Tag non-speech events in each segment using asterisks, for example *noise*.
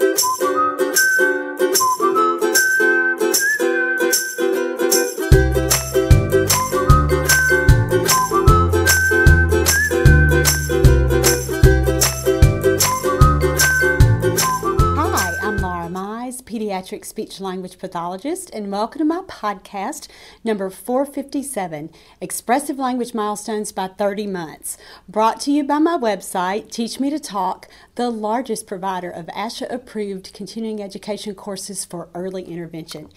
You. Pediatric speech language pathologist, and welcome to my podcast number 457 Expressive Language Milestones by 30 Months. Brought to you by my website, Teach Me to Talk, the largest provider of ASHA approved continuing education courses for early intervention.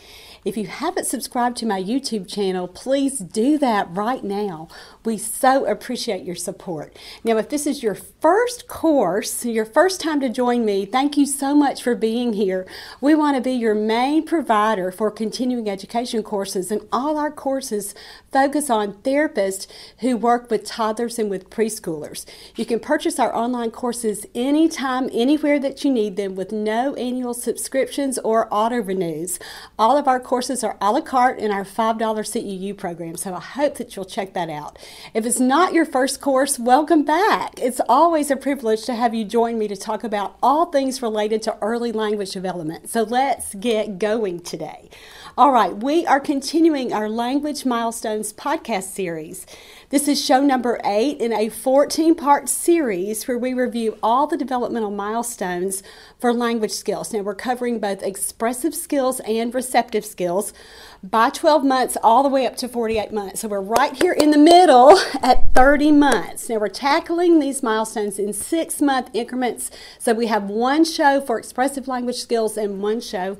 If you haven't subscribed to my YouTube channel, please do that right now. We so appreciate your support. Now, if this is your first course, your first time to join me, thank you so much for being here. We want to be your main provider for continuing education courses, and all our courses focus on therapists who work with toddlers and with preschoolers. You can purchase our online courses anytime, anywhere that you need them with no annual subscriptions or auto renews. All of our courses are a la carte in our $5 CEU program, so I hope that you'll check that out. If it's not your first course, welcome back. It's always a privilege to have you join me to talk about all things related to early language development. So let's get going today. All right, we are continuing our Language Milestones podcast series. This is show number eight in a 14 part series where we review all the developmental milestones for language skills. Now, we're covering both expressive skills and receptive skills by 12 months all the way up to 48 months. So, we're right here in the middle at 30 months. Now, we're tackling these milestones in six month increments. So, we have one show for expressive language skills and one show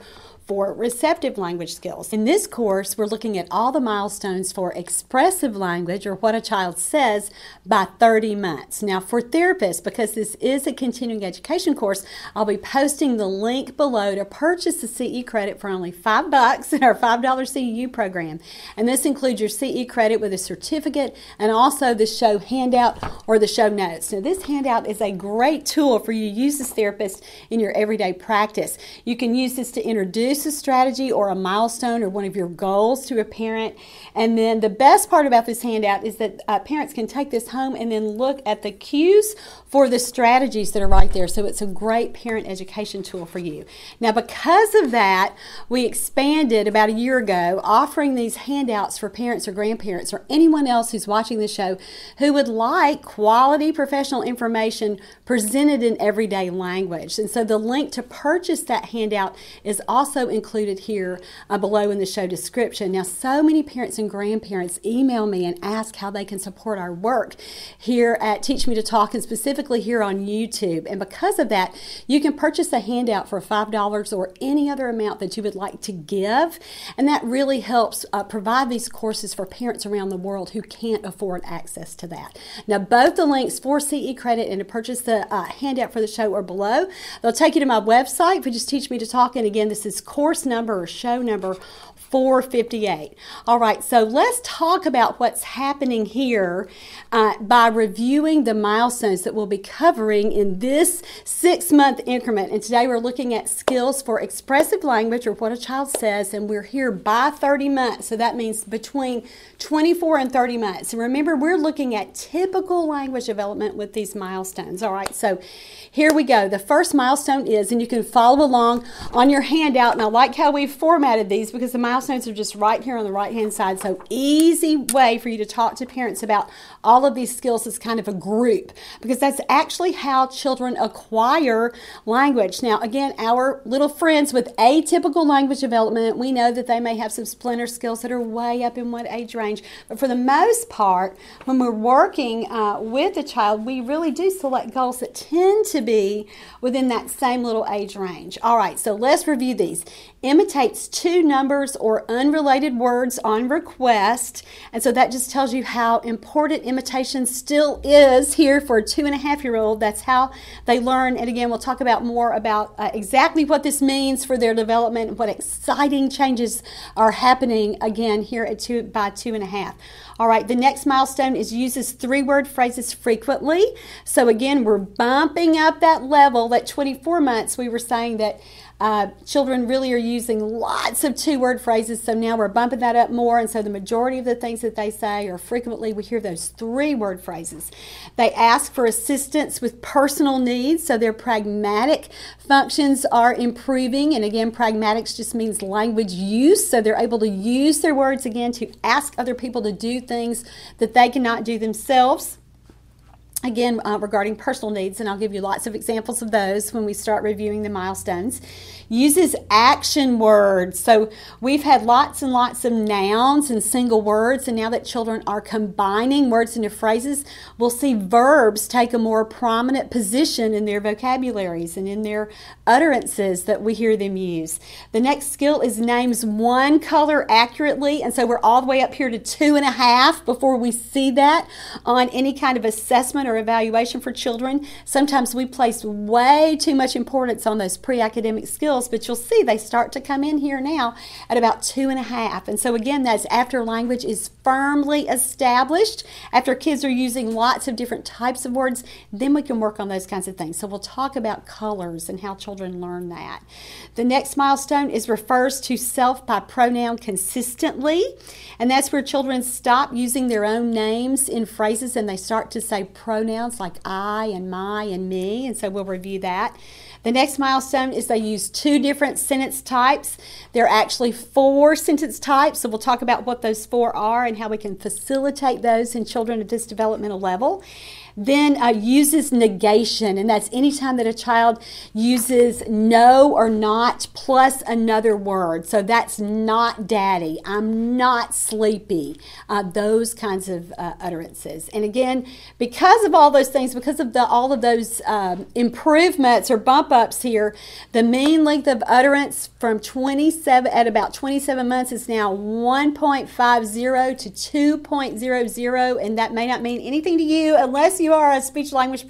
for receptive language skills. In this course, we're looking at all the milestones for expressive language or what a child says by 30 months. Now, for therapists, because this is a continuing education course, I'll be posting the link below to purchase the CE credit for only five bucks in our $5 CEU program. And this includes your CE credit with a certificate and also the show handout or the show notes. Now, this handout is a great tool for you to use as therapist in your everyday practice. You can use this to introduce a strategy or a milestone or one of your goals to a parent. And then the best part about this handout is that uh, parents can take this home and then look at the cues for the strategies that are right there. So it's a great parent education tool for you. Now, because of that, we expanded about a year ago offering these handouts for parents or grandparents or anyone else who's watching the show who would like quality professional information presented in everyday language. And so the link to purchase that handout is also included here uh, below in the show description. Now, so many parents and grandparents email me and ask how they can support our work here at Teach Me to Talk and specifically specifically here on YouTube. And because of that, you can purchase a handout for $5 or any other amount that you would like to give. And that really helps uh, provide these courses for parents around the world who can't afford access to that. Now, both the links for CE credit and to purchase the uh, handout for the show are below. They'll take you to my website, which is Teach Me to Talk. And again, this is course number or show number 458. All right, so let's talk about what's happening here uh, by reviewing the milestones that we'll be covering in this six month increment. And today we're looking at skills for expressive language or what a child says, and we're here by 30 months. So that means between 24 and 30 months. And remember, we're looking at typical language development with these milestones. All right, so here we go. The first milestone is, and you can follow along on your handout, and I like how we've formatted these because the milestones are just right here on the right hand side. So, easy way for you to talk to parents about all of these skills as kind of a group because that's actually how children acquire language. Now, again, our little friends with atypical language development, we know that they may have some splinter skills that are way up in what age range, but for the most part, when we're working uh, with a child, we really do select goals that tend to be within that same little age range. All right, so let's review these. Imitates two numbers or unrelated words on request. And so that just tells you how important imitation still is here for a two and a half year old. That's how they learn. And again, we'll talk about more about uh, exactly what this means for their development and what exciting changes are happening again here at two by two and a half. All right, the next milestone is uses three word phrases frequently. So again, we're bumping up that level. That 24 months, we were saying that uh, children really are using lots of two word phrases, so now we're bumping that up more. And so the majority of the things that they say, or frequently we hear those three word phrases. They ask for assistance with personal needs, so their pragmatic functions are improving. And again, pragmatics just means language use, so they're able to use their words again to ask other people to do things that they cannot do themselves again uh, regarding personal needs and i'll give you lots of examples of those when we start reviewing the milestones uses action words. So we've had lots and lots of nouns and single words and now that children are combining words into phrases we'll see verbs take a more prominent position in their vocabularies and in their utterances that we hear them use. The next skill is names one color accurately and so we're all the way up here to two and a half before we see that on any kind of assessment or evaluation for children, sometimes we place way too much importance on those pre academic skills, but you'll see they start to come in here now at about two and a half. And so, again, that's after language is firmly established, after kids are using lots of different types of words, then we can work on those kinds of things. So, we'll talk about colors and how children learn that. The next milestone is refers to self by pronoun consistently, and that's where children stop using their own names in phrases and they start to say pronouns pronouns like I and my and me, and so we'll review that. The next milestone is they use two different sentence types. There are actually four sentence types, so we'll talk about what those four are and how we can facilitate those in children at this developmental level then uh, uses negation, and that's anytime that a child uses no or not plus another word. So that's not daddy, I'm not sleepy, uh, those kinds of uh, utterances. And again, because of all those things, because of the, all of those um, improvements or bump ups here, the mean length of utterance from 27 at about 27 months is now 1.50 to 2.00, and that may not mean anything to you unless you you are a speech language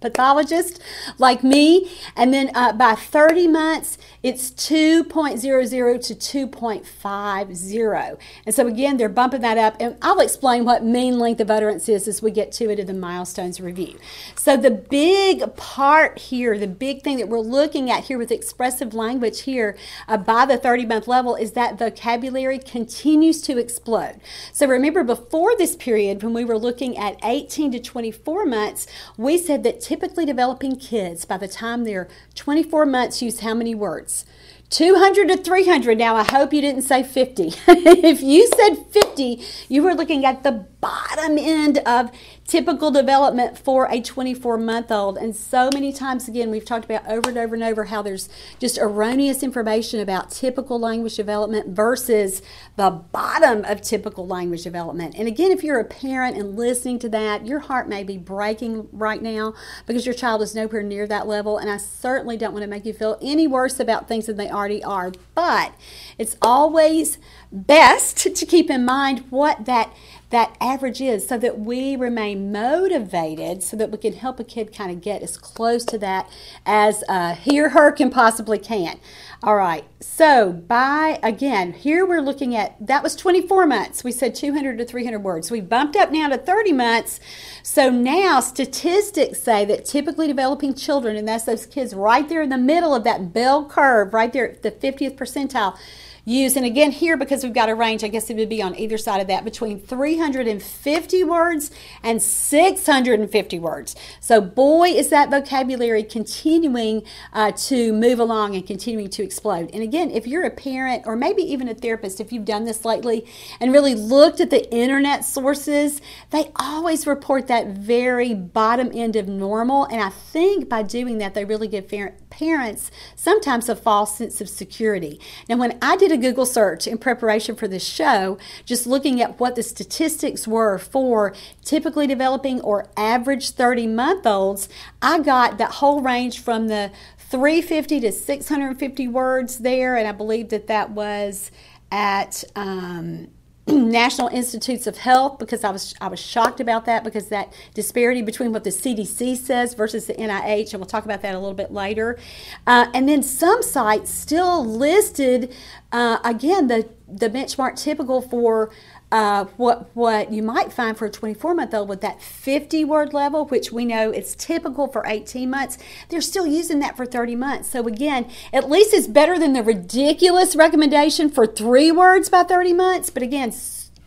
pathologist like me. And then uh, by 30 months, it's 2.00 to 2.50. And so again, they're bumping that up. And I'll explain what mean length of utterance is as we get to it in the milestones review. So the big part here, the big thing that we're looking at here with expressive language here uh, by the 30 month level is that vocabulary continues to explode. So remember before this period, when we were looking at 18 to 24 months, we said that typically developing kids by the time they're 24 months use how many words? 200 to 300. Now, I hope you didn't say 50. *laughs* if you said 50, you were looking at the bottom end of typical development for a 24 month old. And so many times, again, we've talked about over and over and over how there's just erroneous information about typical language development versus the bottom of typical language development. And again, if you're a parent and listening to that, your heart may be breaking right now because your child is nowhere near that level. And I certainly don't want to make you feel any worse about things than they already are. But it's always best to keep in mind what that that average is so that we remain motivated so that we can help a kid kind of get as close to that as uh, he or her can possibly can. All right so by again here we're looking at that was 24 months. We said 200 to 300 words. We bumped up now to 30 months. So now statistics say that typically developing children and that's those kids right there in the middle of that bell curve right there the 50th percentile use. And again, here, because we've got a range, I guess it would be on either side of that, between 350 words and 650 words. So, boy, is that vocabulary continuing uh, to move along and continuing to explode. And again, if you're a parent or maybe even a therapist, if you've done this lately and really looked at the internet sources, they always report that very bottom end of normal. And I think by doing that, they really give parents sometimes a false sense of security. Now, when I did a Google search in preparation for this show, just looking at what the statistics were for typically developing or average 30 month olds, I got that whole range from the 350 to 650 words there, and I believe that that was at. Um, *clears throat* National Institutes of Health because I was I was shocked about that because that disparity between what the CDC says versus the NIH, and we'll talk about that a little bit later. Uh, and then some sites still listed uh, again the the benchmark typical for uh, what what you might find for a 24 month old with that 50 word level, which we know is typical for 18 months, they're still using that for 30 months. So again, at least it's better than the ridiculous recommendation for three words by 30 months. But again,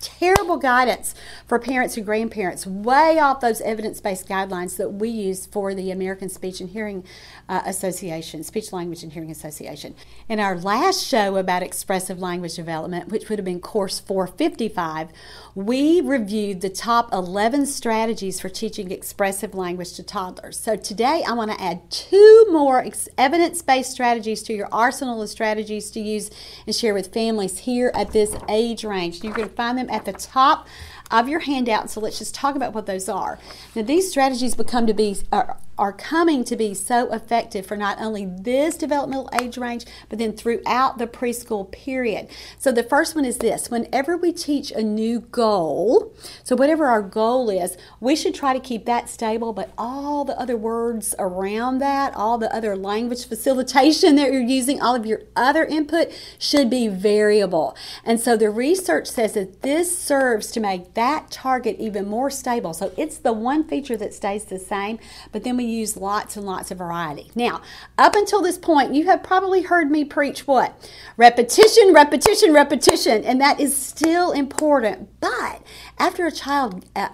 terrible guidance for parents and grandparents, way off those evidence based guidelines that we use for the American Speech and Hearing uh, Association, Speech Language and Hearing Association. In our last show about expressive language development, which would have been course 455, we reviewed the top 11 strategies for teaching expressive language to toddlers. So today I want to add two more ex- evidence based strategies to your arsenal of strategies to use and share with families here at this age range. You're going to find them at the top of your handout. So let's just talk about what those are. Now, these strategies become to be are, are coming to be so effective for not only this developmental age range, but then throughout the preschool period. So the first one is this: whenever we teach a new goal, so whatever our goal is, we should try to keep that stable, but all the other words around that, all the other language facilitation *laughs* that you're using, all of your other input should be variable. And so the research says that this serves to make that target even more stable. So it's the one feature that stays the same, but then we use lots and lots of variety. Now, up until this point, you have probably heard me preach what? Repetition, repetition, repetition, and that is still important. But after a child uh,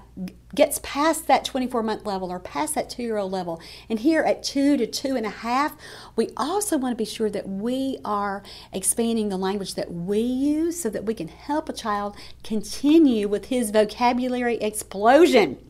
gets past that 24 month level or past that two year old level, and here at two to two and a half, we also want to be sure that we are expanding the language that we use so that we can help a child continue with his vocabulary explosion.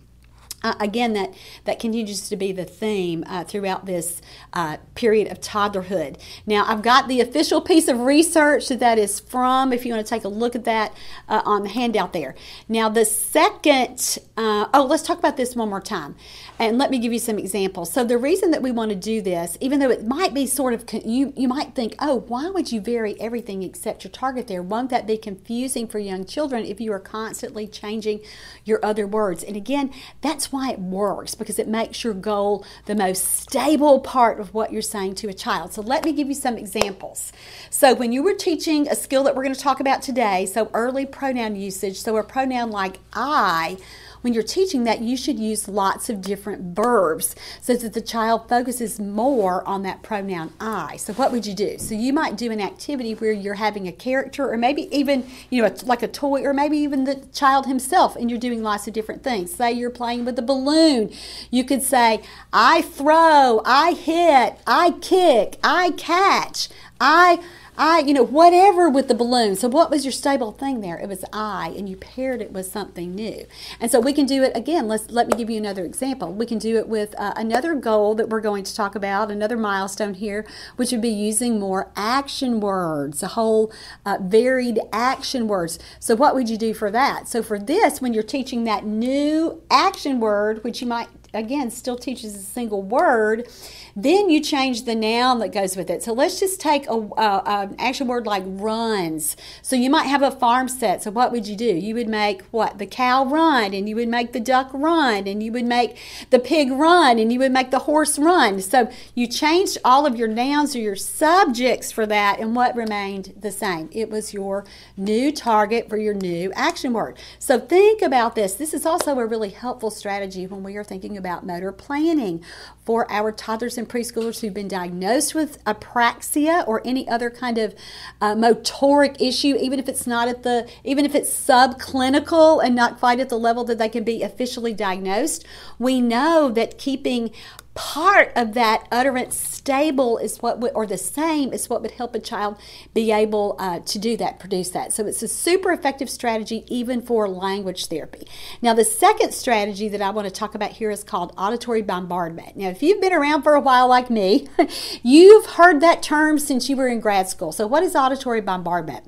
Uh, again, that, that continues to be the theme uh, throughout this uh, period of toddlerhood. Now, I've got the official piece of research that that is from, if you want to take a look at that uh, on the handout there. Now, the second, uh, oh, let's talk about this one more time. And let me give you some examples. So, the reason that we want to do this, even though it might be sort of, you, you might think, oh, why would you vary everything except your target there? Won't that be confusing for young children if you are constantly changing your other words? And again, that's why it works because it makes your goal the most stable part of what you're saying to a child. So let me give you some examples. So when you were teaching a skill that we're going to talk about today, so early pronoun usage, so a pronoun like I, when you're teaching that, you should use lots of different verbs so that the child focuses more on that pronoun I. So, what would you do? So, you might do an activity where you're having a character, or maybe even, you know, like a toy, or maybe even the child himself, and you're doing lots of different things. Say you're playing with a balloon. You could say, I throw, I hit, I kick, I catch, I I, you know, whatever with the balloon. So, what was your stable thing there? It was I, and you paired it with something new. And so, we can do it again. Let's let me give you another example. We can do it with uh, another goal that we're going to talk about, another milestone here, which would be using more action words, a whole uh, varied action words. So, what would you do for that? So, for this, when you're teaching that new action word, which you might again still teaches a single word then you change the noun that goes with it. So let's just take a, a, an action word like runs. So you might have a farm set. So what would you do? You would make what? The cow run and you would make the duck run and you would make the pig run and you would make the horse run. So you changed all of your nouns or your subjects for that and what remained the same? It was your new target for your new action word. So think about this. This is also a really helpful strategy when we are thinking about motor planning for our toddlers and preschoolers who've been diagnosed with apraxia or any other kind of uh, motoric issue, even if it's not at the, even if it's subclinical and not quite at the level that they can be officially diagnosed. We know that keeping part of that utterance stable is what would, or the same is what would help a child be able uh, to do that, produce that. So it's a super effective strategy even for language therapy. Now, the second strategy that I want to talk about here is called auditory bombardment. Now, if you've been around for a while like me, *laughs* you've heard that term since you were in grad school. So, what is auditory bombardment?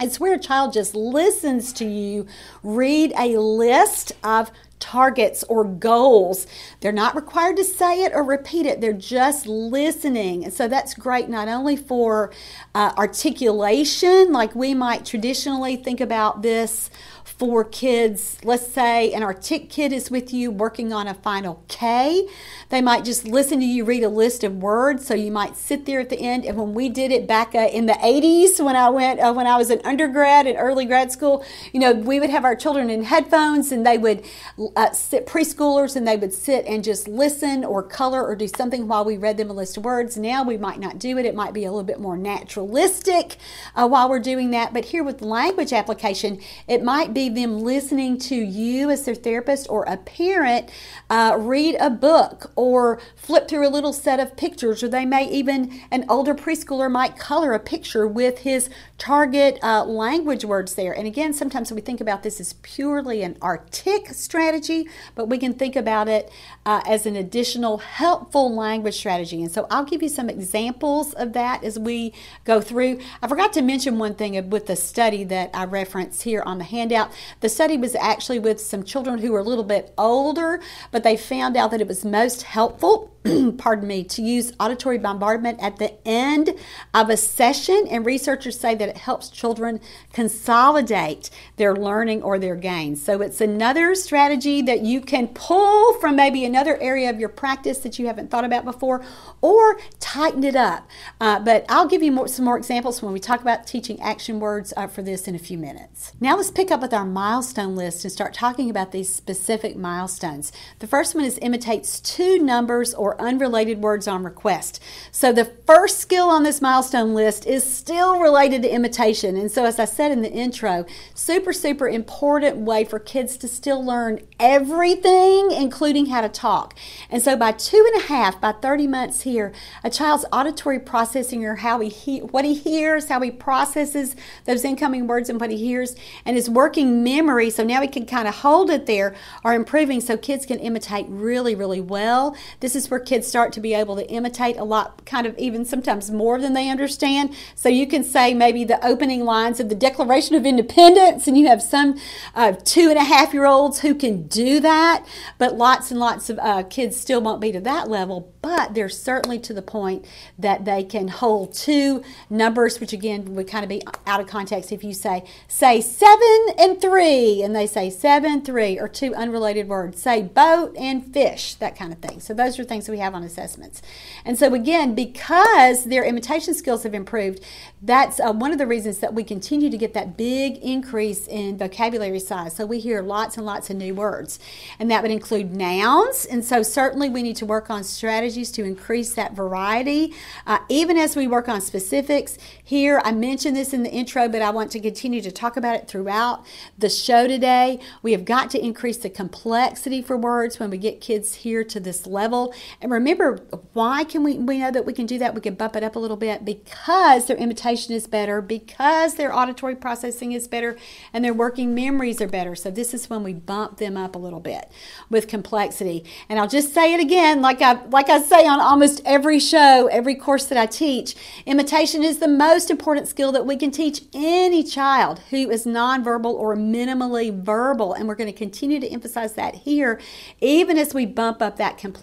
It's where a child just listens to you read a list of targets or goals. They're not required to say it or repeat it, they're just listening. And so that's great not only for uh, articulation, like we might traditionally think about this for kids. Let's say an Artic kid is with you working on a final K. They might just listen to you read a list of words. So you might sit there at the end. And when we did it back uh, in the 80s, when I went, uh, when I was an undergrad and early grad school, you know, we would have our children in headphones and they would uh, sit preschoolers and they would sit and just listen or color or do something while we read them a list of words. Now we might not do it. It might be a little bit more naturalistic uh, while we're doing that. But here with language application, it might be them listening to you as their therapist or a parent uh, read a book or flip through a little set of pictures, or they may even, an older preschooler might color a picture with his target uh, language words there. And again, sometimes we think about this as purely an Artic strategy, but we can think about it uh, as an additional helpful language strategy. And so I'll give you some examples of that as we go through. I forgot to mention one thing with the study that I reference here on the handout. The study was actually with some children who were a little bit older, but they found out that it was most helpful *clears throat* pardon me, to use auditory bombardment at the end of a session. And researchers say that it helps children consolidate their learning or their gains. So it's another strategy that you can pull from maybe another area of your practice that you haven't thought about before or tighten it up. Uh, but I'll give you more, some more examples when we talk about teaching action words uh, for this in a few minutes. Now let's pick up with our milestone list and start talking about these specific milestones. The first one is imitates two numbers or unrelated words on request. So the first skill on this milestone list is still related to imitation. And so, as I said in the intro, super, super important way for kids to still learn everything, including how to talk. And so, by two and a half, by 30 months here, a child's auditory processing or how he, he what he hears, how he processes those incoming words and what he hears, and his working memory. So now he can kind of hold it there, are improving so kids can imitate really, really well. This is where kids start to be able to imitate a lot, kind of even sometimes more than they understand. So you can say maybe the opening lines of the Declaration of Independence, and you have some uh, two and a half year olds who can do that, but lots and lots of uh, kids still won't be to that level. But they're certainly to the point that they can hold two numbers, which again would kind of be out of context if you say, say seven and three, and they say seven, three, or two unrelated words. Say boat and fish, that kind of thing. So those are things that we have on assessments. And so, again, because their imitation skills have improved, that's uh, one of the reasons that we continue to get that big increase in vocabulary size. So, we hear lots and lots of new words, and that would include nouns. And so, certainly, we need to work on strategies to increase that variety, uh, even as we work on specifics. Here, I mentioned this in the intro, but I want to continue to talk about it throughout the show today. We have got to increase the complexity for words when we get kids here to this level. And remember, why can we, we know that we can do that? We can bump it up a little bit because their imitation is better, because their auditory processing is better, and their working memories are better. So this is when we bump them up a little bit with complexity. And I'll just say it again, like I like I say on almost every show, every course that I teach, imitation is the most important skill that we can teach any child who is nonverbal or minimally verbal. And we're going to continue to emphasize that here, even as we bump up that complexity.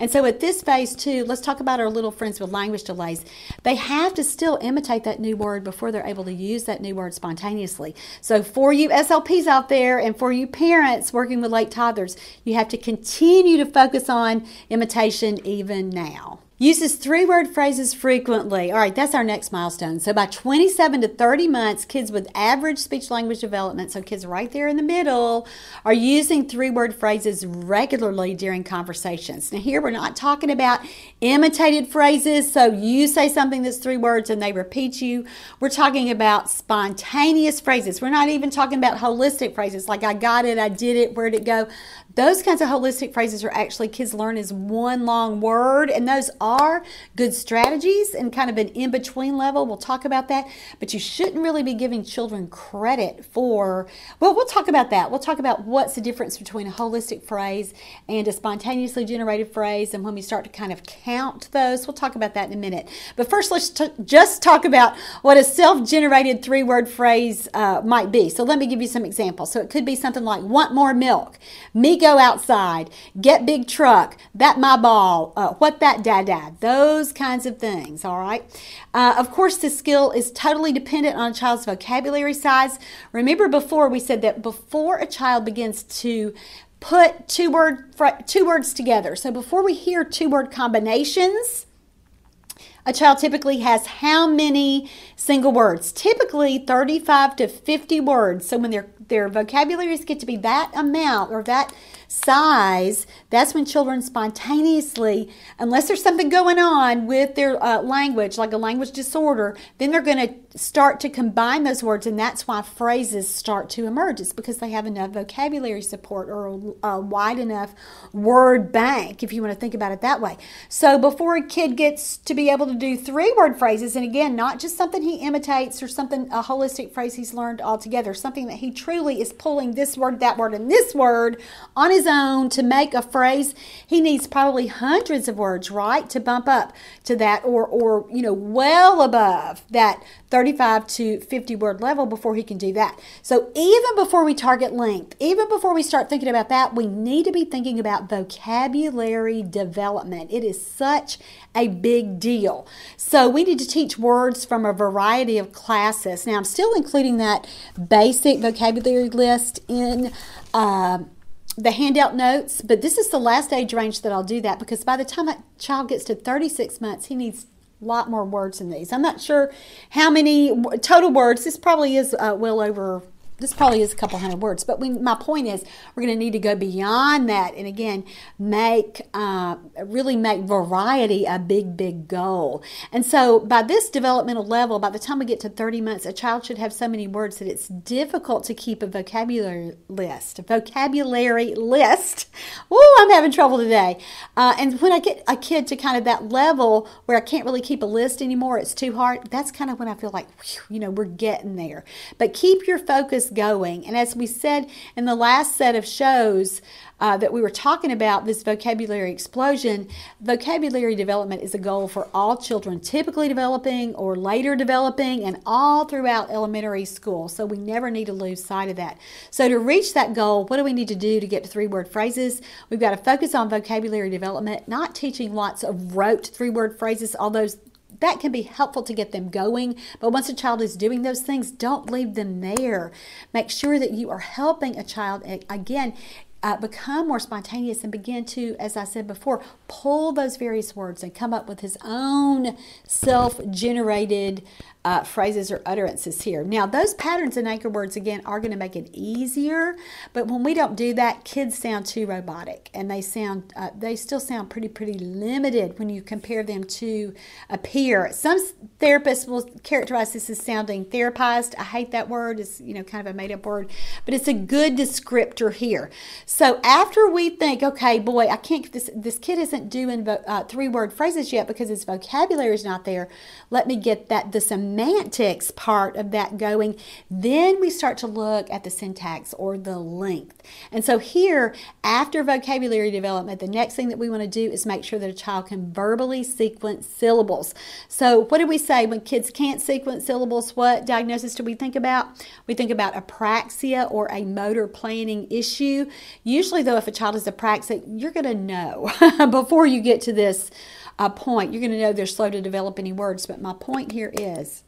And so at this phase two, let's talk about our little friends with language delays. They have to still imitate that new word before they're able to use that new word spontaneously. So for you SLPs out there and for you parents working with late toddlers, you have to continue to focus on imitation even now. Uses three word phrases frequently. All right, that's our next milestone. So, by 27 to 30 months, kids with average speech language development, so kids right there in the middle, are using three word phrases regularly during conversations. Now, here we're not talking about imitated phrases, so you say something that's three words and they repeat you. We're talking about spontaneous phrases. We're not even talking about holistic phrases like I got it, I did it, where'd it go? Those kinds of holistic phrases are actually kids learn as one long word, and those are good strategies and kind of an in between level. We'll talk about that, but you shouldn't really be giving children credit for. Well, we'll talk about that. We'll talk about what's the difference between a holistic phrase and a spontaneously generated phrase, and when we start to kind of count those, we'll talk about that in a minute. But first, let's t- just talk about what a self generated three word phrase uh, might be. So let me give you some examples. So it could be something like, want more milk. Me go outside, get big truck, that my ball, uh, what that dad dad, those kinds of things, all right? Uh, of course, this skill is totally dependent on a child's vocabulary size. Remember before we said that before a child begins to put two word two words together. So before we hear two word combinations, a child typically has how many single words? Typically 35 to 50 words. So when their their vocabularies get to be that amount or that size, that's when children spontaneously, unless there's something going on with their uh, language, like a language disorder, then they're going to start to combine those words, and that's why phrases start to emerge. It's because they have enough vocabulary support or a, a wide enough word bank, if you want to think about it that way. So before a kid gets to be able to do three word phrases, and again, not just something he imitates or something, a holistic phrase he's learned altogether, something that he truly is pulling this word, that word, and this word on his own to make a phrase, he needs probably hundreds of words, right, to bump up to that or, or you know, well above that 35 to 50 word level before he can do that. So even before we target length, even before we start thinking about that, we need to be thinking about vocabulary development. It is such a big deal. So we need to teach words from a variety of classes. Now I'm still including that basic vocabulary list in uh, the handout notes, but this is the last age range that I'll do that because by the time a child gets to 36 months, he needs a lot more words than these. I'm not sure how many total words. This probably is uh, well over this probably is a couple hundred words, but we, my point is we're going to need to go beyond that and again make uh, really make variety a big, big goal. And so by this developmental level, by the time we get to 30 months, a child should have so many words that it's difficult to keep a vocabulary list. Vocabulary list. Oh, I'm having trouble today. Uh, and when I get a kid to kind of that level where I can't really keep a list anymore, it's too hard. That's kind of when I feel like, whew, you know, we're getting there. But keep your focus going. And as we said in the last set of shows uh, that we were talking about, this vocabulary explosion, vocabulary development is a goal for all children, typically developing or later developing, and all throughout elementary school. So we never need to lose sight of that. So to reach that goal, what do we need to do to get to three word phrases? We've got to focus on vocabulary development, not teaching lots of rote three word phrases, although that can be helpful to get them going. But once a child is doing those things, don't leave them there. Make sure that you are helping a child, again, uh, become more spontaneous and begin to, as I said before, pull those various words and come up with his own self generated uh, phrases or utterances here. Now, those patterns and anchor words, again, are going to make it easier, but when we don't do that, kids sound too robotic and they sound, uh, they still sound pretty, pretty limited when you compare them to a peer. Some therapists will characterize this as sounding therapized. I hate that word, it's, you know, kind of a made up word, but it's a good descriptor here. So after we think, okay, boy, I can't, this, this kid isn't doing uh, three word phrases yet because his vocabulary is not there, let me get that, this semantics part of that going, then we start to look at the syntax or the length. And so here, after vocabulary development, the next thing that we want to do is make sure that a child can verbally sequence syllables. So what do we say when kids can't sequence syllables? What diagnosis do we think about? We think about apraxia or a motor planning issue. Usually though, if a child is apraxic, you're going to know *laughs* before you get to this uh, point. You're going to know they're slow to develop any words, but my point here is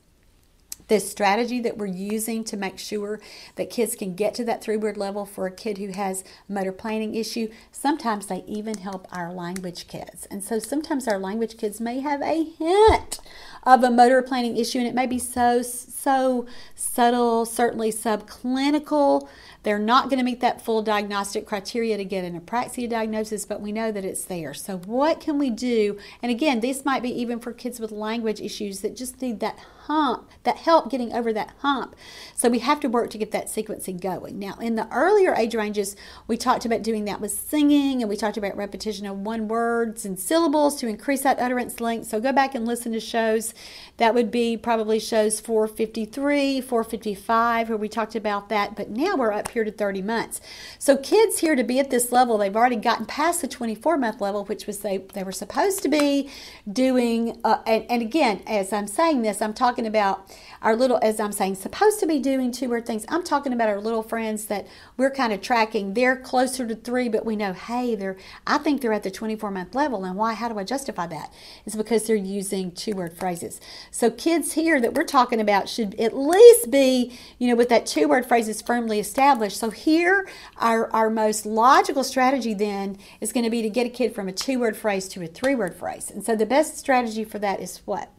this strategy that we're using to make sure that kids can get to that three word level for a kid who has motor planning issue, sometimes they even help our language kids. And so sometimes our language kids may have a hint of a motor planning issue, and it may be so, so subtle, certainly subclinical. They're not going to meet that full diagnostic criteria to get an apraxia diagnosis, but we know that it's there. So, what can we do? And again, this might be even for kids with language issues that just need that hump, that help getting over that hump. So we have to work to get that sequencing going. Now, in the earlier age ranges, we talked about doing that with singing and we talked about repetition of one words and syllables to increase that utterance length. So go back and listen to shows. That would be probably shows 453, 455, where we talked about that. But now we're up here to 30 months. So kids here to be at this level, they've already gotten past the 24 month level, which was they, they were supposed to be doing. Uh, and, and again, as I'm saying this, I'm talking about our little, as I'm saying, supposed to be doing two word things. I'm talking about our little friends that we're kind of tracking. They're closer to three, but we know, hey, they're, I think they're at the 24 month level. And why? How do I justify that? It's because they're using two word phrases. So kids here that we're talking about should at least be, you know, with that two word phrases firmly established. So here, our, our most logical strategy then is going to be to get a kid from a two word phrase to a three word phrase. And so the best strategy for that is what?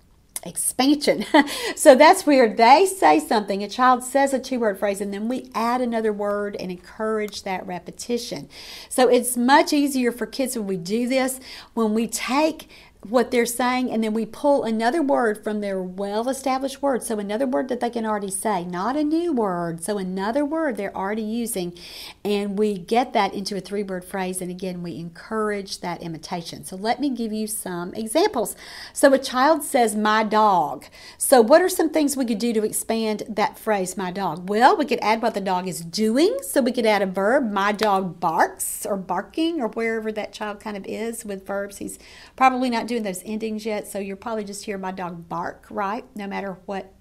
Expansion. *laughs* so that's where they say something, a child says a two word phrase, and then we add another word and encourage that repetition. So it's much easier for kids when we do this, when we take what they're saying, and then we pull another word from their well established word. So, another word that they can already say, not a new word. So, another word they're already using, and we get that into a three word phrase. And again, we encourage that imitation. So, let me give you some examples. So, a child says, My dog. So, what are some things we could do to expand that phrase, my dog? Well, we could add what the dog is doing. So, we could add a verb, my dog barks or barking or wherever that child kind of is with verbs. He's probably not doing those endings yet, so you'll probably just hear my dog bark, right? No matter what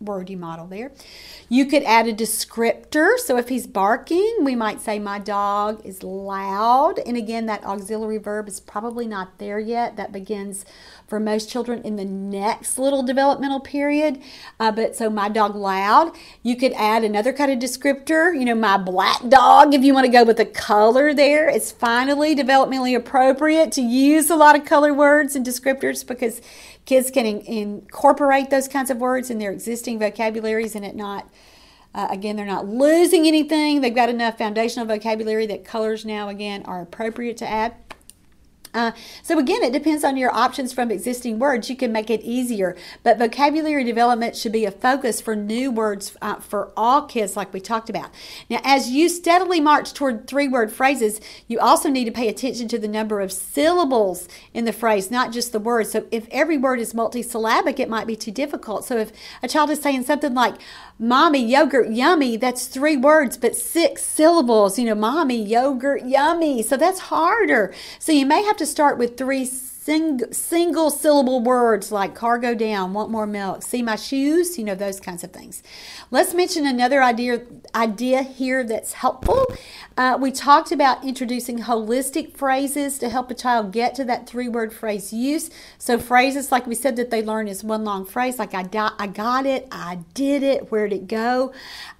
word you model there. You could add a descriptor. So if he's barking, we might say, My dog is loud. And again, that auxiliary verb is probably not there yet. That begins for most children in the next little developmental period. Uh, but so my dog loud. You could add another kind of descriptor, you know, my black dog, if you want to go with the color there. It's finally developmentally appropriate to use a lot of color words and descriptors because kids can in- incorporate those kinds of words in their existing vocabularies and it not. Uh, again, they're not losing anything. They've got enough foundational vocabulary that colors now, again, are appropriate to add. Uh, so again, it depends on your options from existing words. You can make it easier, but vocabulary development should be a focus for new words uh, for all kids, like we talked about. Now, as you steadily march toward three-word phrases, you also need to pay attention to the number of syllables in the phrase, not just the word. So, if every word is multisyllabic, it might be too difficult. So, if a child is saying something like Mommy, yogurt, yummy. That's three words, but six syllables. You know, mommy, yogurt, yummy. So that's harder. So you may have to start with three sing, single syllable words like cargo down, want more milk, see my shoes, you know, those kinds of things. Let's mention another idea, idea here that's helpful. Uh, we talked about introducing holistic phrases to help a child get to that three word phrase use. So, phrases like we said that they learn is one long phrase, like I, di- I got it, I did it, where'd it go?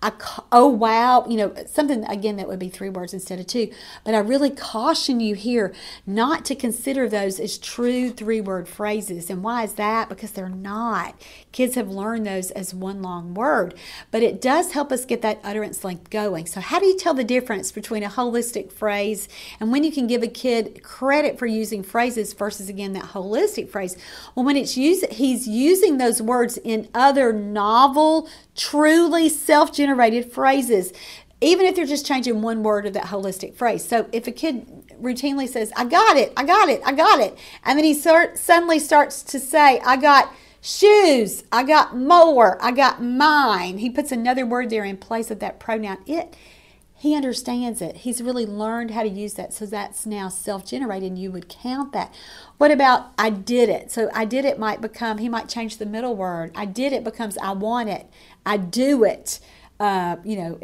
I, oh, wow, you know, something again that would be three words instead of two. But I really caution you here not to consider those as true three word phrases. And why is that? Because they're not. Kids have learned those as one long word, but it does help us get that utterance length going. So, how do you tell the difference between a holistic phrase and when you can give a kid credit for using phrases versus, again, that holistic phrase? Well, when it's used, he's using those words in other novel, truly self generated phrases even if they're just changing one word of that holistic phrase. So if a kid routinely says, I got it, I got it, I got it, and then he start, suddenly starts to say, I got shoes, I got more, I got mine, he puts another word there in place of that pronoun it. He understands it. He's really learned how to use that. So that's now self generated, and you would count that. What about I did it? So I did it might become, he might change the middle word. I did it becomes I want it. I do it. Uh, you know,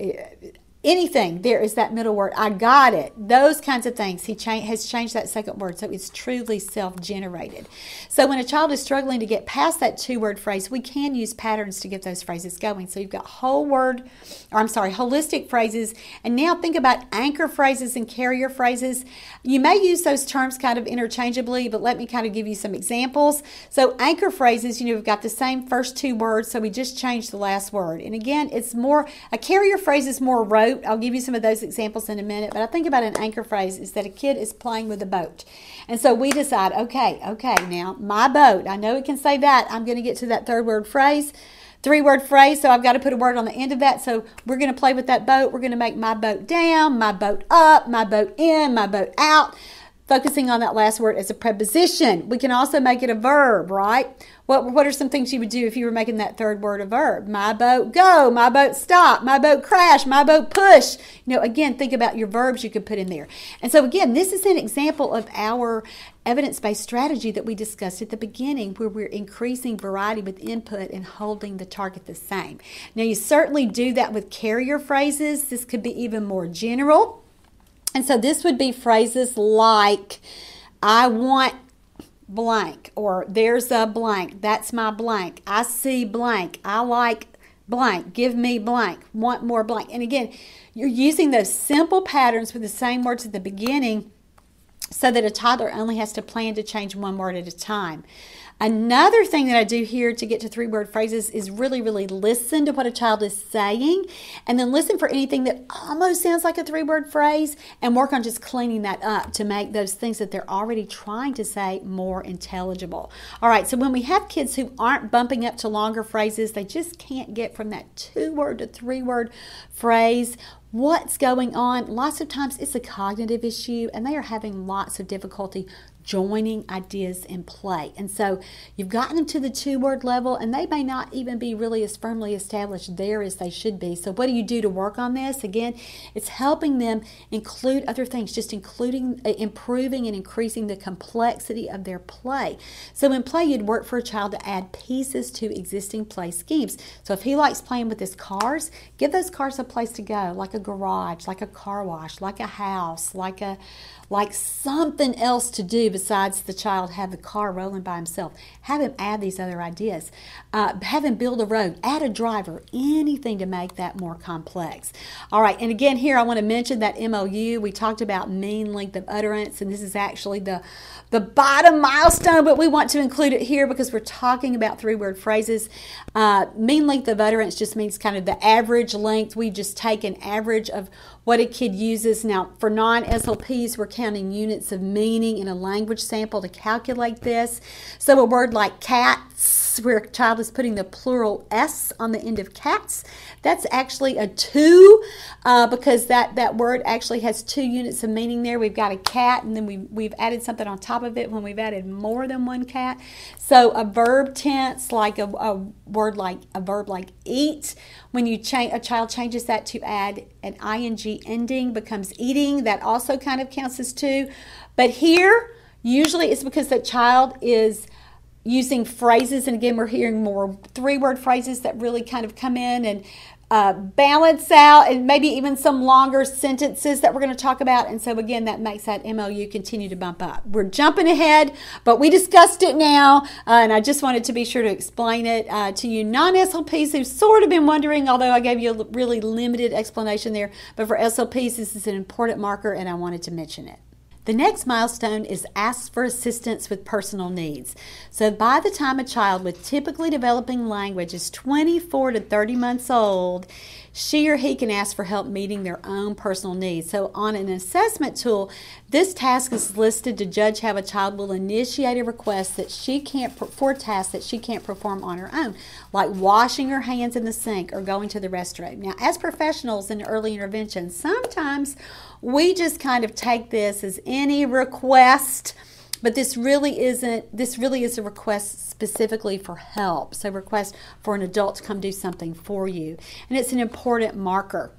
anything there is that middle word. I got it. Those kinds of things. He cha- has changed that second word so it's truly self-generated. So when a child is struggling to get past that two word phrase we can use patterns to get those phrases going. So you've got whole word or i'm sorry holistic phrases. And now think about anchor phrases and carrier phrases. You may use those terms kind of interchangeably but let me kind of give you some examples. So anchor phrases you know we've got the same first two words so we just changed the last word. And again it's more a carrier phrase is more rote boat. I'll give you some of those examples in a minute, but I think about an anchor phrase is that a kid is playing with a boat. And so we decide, okay, okay, now my boat, I know it can say that. I'm going to get to that third word phrase, three word phrase, so I've got to put a word on the end of that. So we're going to play with that boat. We're going to make my boat down, my boat up, my boat in, my boat out focusing on that last word as a preposition. We can also make it a verb, right? What, what are some things you would do if you were making that third word a verb? My boat go, my boat stop, my boat crash, my boat push. You know, again, think about your verbs you could put in there. And so, again, this is an example of our evidence based strategy that we discussed at the beginning, where we're increasing variety with input and holding the target the same. Now, you certainly do that with carrier phrases. This could be even more general. And so this would be phrases like, I want blank, or there's a blank, that's my blank, I see blank, I like blank, give me blank, want more blank. And again, you're using those simple patterns with the same words at the beginning so that a toddler only has to plan to change one word at a time. Another thing that I do here to get to three word phrases is really, really listen to what a child is saying and then listen for anything that almost sounds like a three word phrase and work on just cleaning that up to make those things that they're already trying to say more intelligible. All right, so when we have kids who aren't bumping up to longer phrases, they just can't get from that two word to three word phrase what's going on. Lots of times it's a cognitive issue and they are having lots of difficulty joining ideas in play. And so you've gotten them to the two word level, and they may not even be really as firmly established there as they should be. So, what do you do to work on this? Again, it's helping them include other things, just including uh, improving and increasing the complexity of their play. So, in play, you'd work for a child to add pieces to existing play schemes. So, if he likes playing with his cars, give those cars a place to go, like a garage, like a car wash, like a house, like a like something else to do besides the child have the car rolling by himself. Have him add these other ideas. Uh, have him build a road, add a driver, anything to make that more complex. All right, and again, here I want to mention that MLU. We talked about mean length of utterance, and this is actually the the bottom milestone, but we want to include it here because we're talking about three word phrases. Uh, mean length of utterance just means kind of the average length. We just take an average of what a kid uses. Now, for non SLPs, we're counting units of meaning in a language sample to calculate this. So, a word like cats, where a child is putting the plural S on the end of cats, that's actually a two uh, because that, that word actually has two units of meaning there. We've got a cat, and then we, we've added something on top of it when we've added more than one cat. So, a verb tense, like a, a word like a verb like eat, when you change a child changes that to add an ing ending becomes eating that also kind of counts as two but here usually it's because the child is using phrases and again we're hearing more three word phrases that really kind of come in and uh, balance out and maybe even some longer sentences that we're going to talk about. And so, again, that makes that MLU continue to bump up. We're jumping ahead, but we discussed it now, uh, and I just wanted to be sure to explain it uh, to you non SLPs who've sort of been wondering, although I gave you a really limited explanation there. But for SLPs, this is an important marker, and I wanted to mention it. The next milestone is ask for assistance with personal needs. So, by the time a child with typically developing language is 24 to 30 months old, she or he can ask for help meeting their own personal needs. So, on an assessment tool, this task is listed to judge how a child will initiate a request that she can't for tasks that she can't perform on her own, like washing her hands in the sink or going to the restroom. Now, as professionals in early intervention, sometimes we just kind of take this as any request, but this really isn't, this really is a request specifically for help. So, request for an adult to come do something for you. And it's an important marker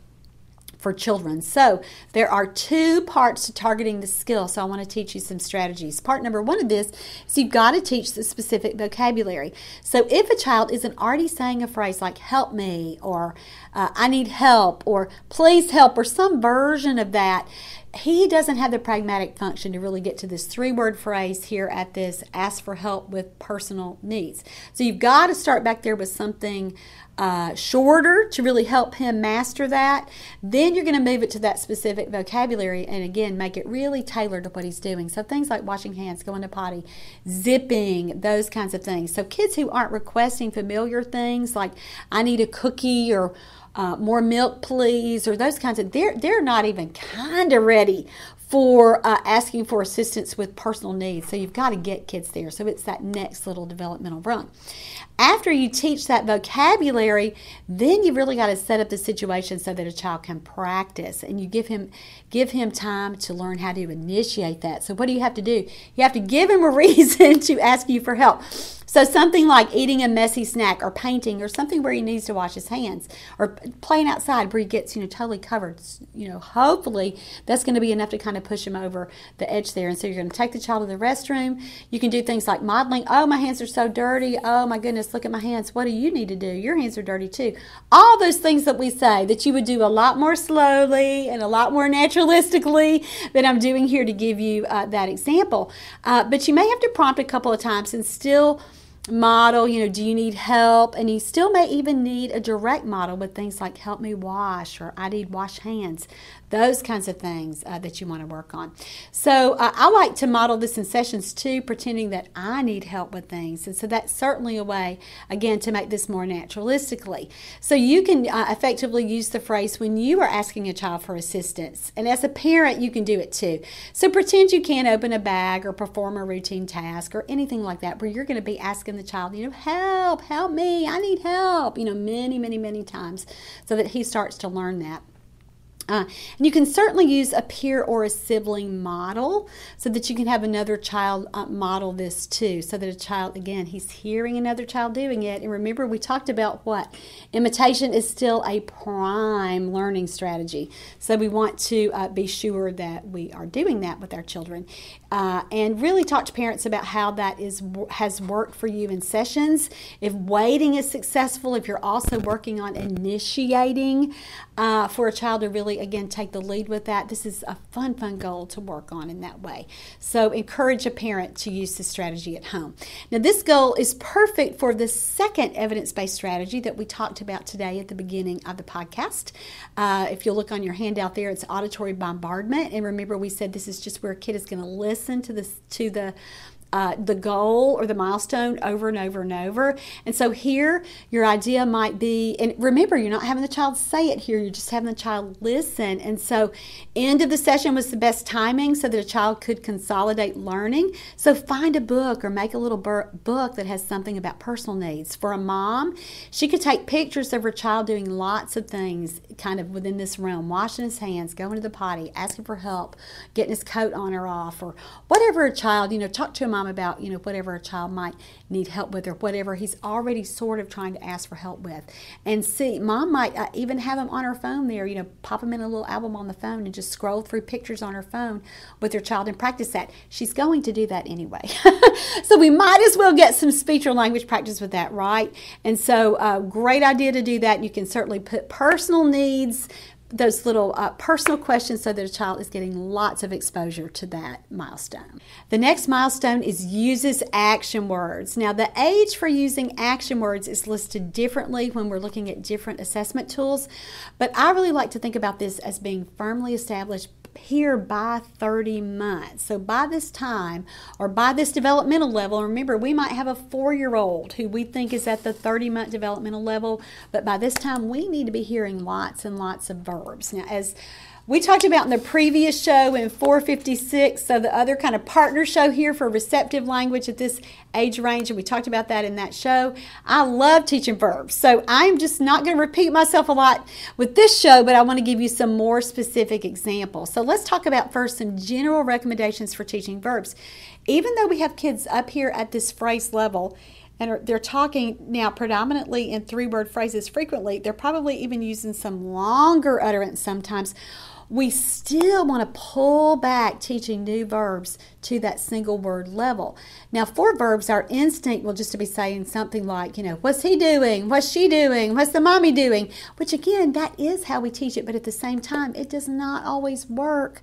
for children. So there are two parts to targeting the skill. So I want to teach you some strategies. Part number one of this is you've got to teach the specific vocabulary. So if a child isn't already saying a phrase like help me or uh, I need help or please help or some version of that, he doesn't have the pragmatic function to really get to this three word phrase here at this ask for help with personal needs. So you've got to start back there with something uh, shorter to really help him master that. Then you're going to move it to that specific vocabulary and again make it really tailored to what he's doing. So things like washing hands, going to potty, zipping, those kinds of things. So kids who aren't requesting familiar things like I need a cookie or uh, more milk please or those kinds of they're they're not even kind of ready for uh, asking for assistance with personal needs. So you've got to get kids there. So it's that next little developmental rung. After you teach that vocabulary, then you've really got to set up the situation so that a child can practice and you give him give him time to learn how to initiate that. So what do you have to do? You have to give him a *laughs* reason to ask you for help. So something like eating a messy snack or painting or something where he needs to wash his hands or playing outside where he gets, you know, totally covered. You know, hopefully that's going to be enough to kind of push him over the edge there. And so you're going to take the child to the restroom. You can do things like modeling. Oh, my hands are so dirty. Oh my goodness, look at my hands. What do you need to do? Your hands are dirty too. All those things that we say that you would do a lot more slowly and a lot more naturalistically than I'm doing here to give you uh, that example. Uh, but you may have to prompt a couple of times and still model, you know, do you need help? And you still may even need a direct model with things like help me wash or I need wash hands those kinds of things uh, that you want to work on. So uh, I like to model this in sessions too, pretending that I need help with things. And so that's certainly a way, again, to make this more naturalistically. So you can uh, effectively use the phrase when you are asking a child for assistance. And as a parent, you can do it too. So pretend you can't open a bag or perform a routine task or anything like that where you're going to be asking the child, you know, help, help me, I need help, you know, many, many, many times so that he starts to learn that. Uh, and you can certainly use a peer or a sibling model so that you can have another child uh, model this too. So that a child, again, he's hearing another child doing it. And remember, we talked about what? Imitation is still a prime learning strategy. So we want to uh, be sure that we are doing that with our children. Uh, and really talk to parents about how that is has worked for you in sessions. If waiting is successful, if you're also working on initiating uh, for a child to really, again, take the lead with that, this is a fun, fun goal to work on in that way. So encourage a parent to use this strategy at home. Now, this goal is perfect for the second evidence based strategy that we talked about today at the beginning of the podcast. Uh, if you look on your handout there, it's auditory bombardment. And remember, we said this is just where a kid is going to listen to this, to the uh, the goal or the milestone over and over and over. And so here, your idea might be, and remember, you're not having the child say it here, you're just having the child listen. And so, end of the session was the best timing so that a child could consolidate learning. So, find a book or make a little book that has something about personal needs. For a mom, she could take pictures of her child doing lots of things kind of within this realm washing his hands, going to the potty, asking for help, getting his coat on or off, or whatever a child, you know, talk to a mom about, you know, whatever a child might need help with or whatever he's already sort of trying to ask for help with. And see, mom might uh, even have him on her phone there, you know, pop him in a little album on the phone and just scroll through pictures on her phone with her child and practice that. She's going to do that anyway. *laughs* so we might as well get some speech or language practice with that, right? And so, uh, great idea to do that. You can certainly put personal needs those little uh, personal questions so that a child is getting lots of exposure to that milestone. The next milestone is uses action words. Now, the age for using action words is listed differently when we're looking at different assessment tools, but I really like to think about this as being firmly established here by 30 months. So by this time or by this developmental level, remember we might have a four year old who we think is at the 30 month developmental level, but by this time we need to be hearing lots and lots of verbs. Now, as we talked about in the previous show in 456, so the other kind of partner show here for receptive language at this age range, and we talked about that in that show. I love teaching verbs, so I'm just not going to repeat myself a lot with this show, but I want to give you some more specific examples. So let's talk about first some general recommendations for teaching verbs. Even though we have kids up here at this phrase level, and they're talking now predominantly in three word phrases frequently, they're probably even using some longer utterance sometimes we still want to pull back teaching new verbs to that single word level. Now, for verbs, our instinct will just to be saying something like, you know, what's he doing? What's she doing? What's the mommy doing? Which again, that is how we teach it, but at the same time, it does not always work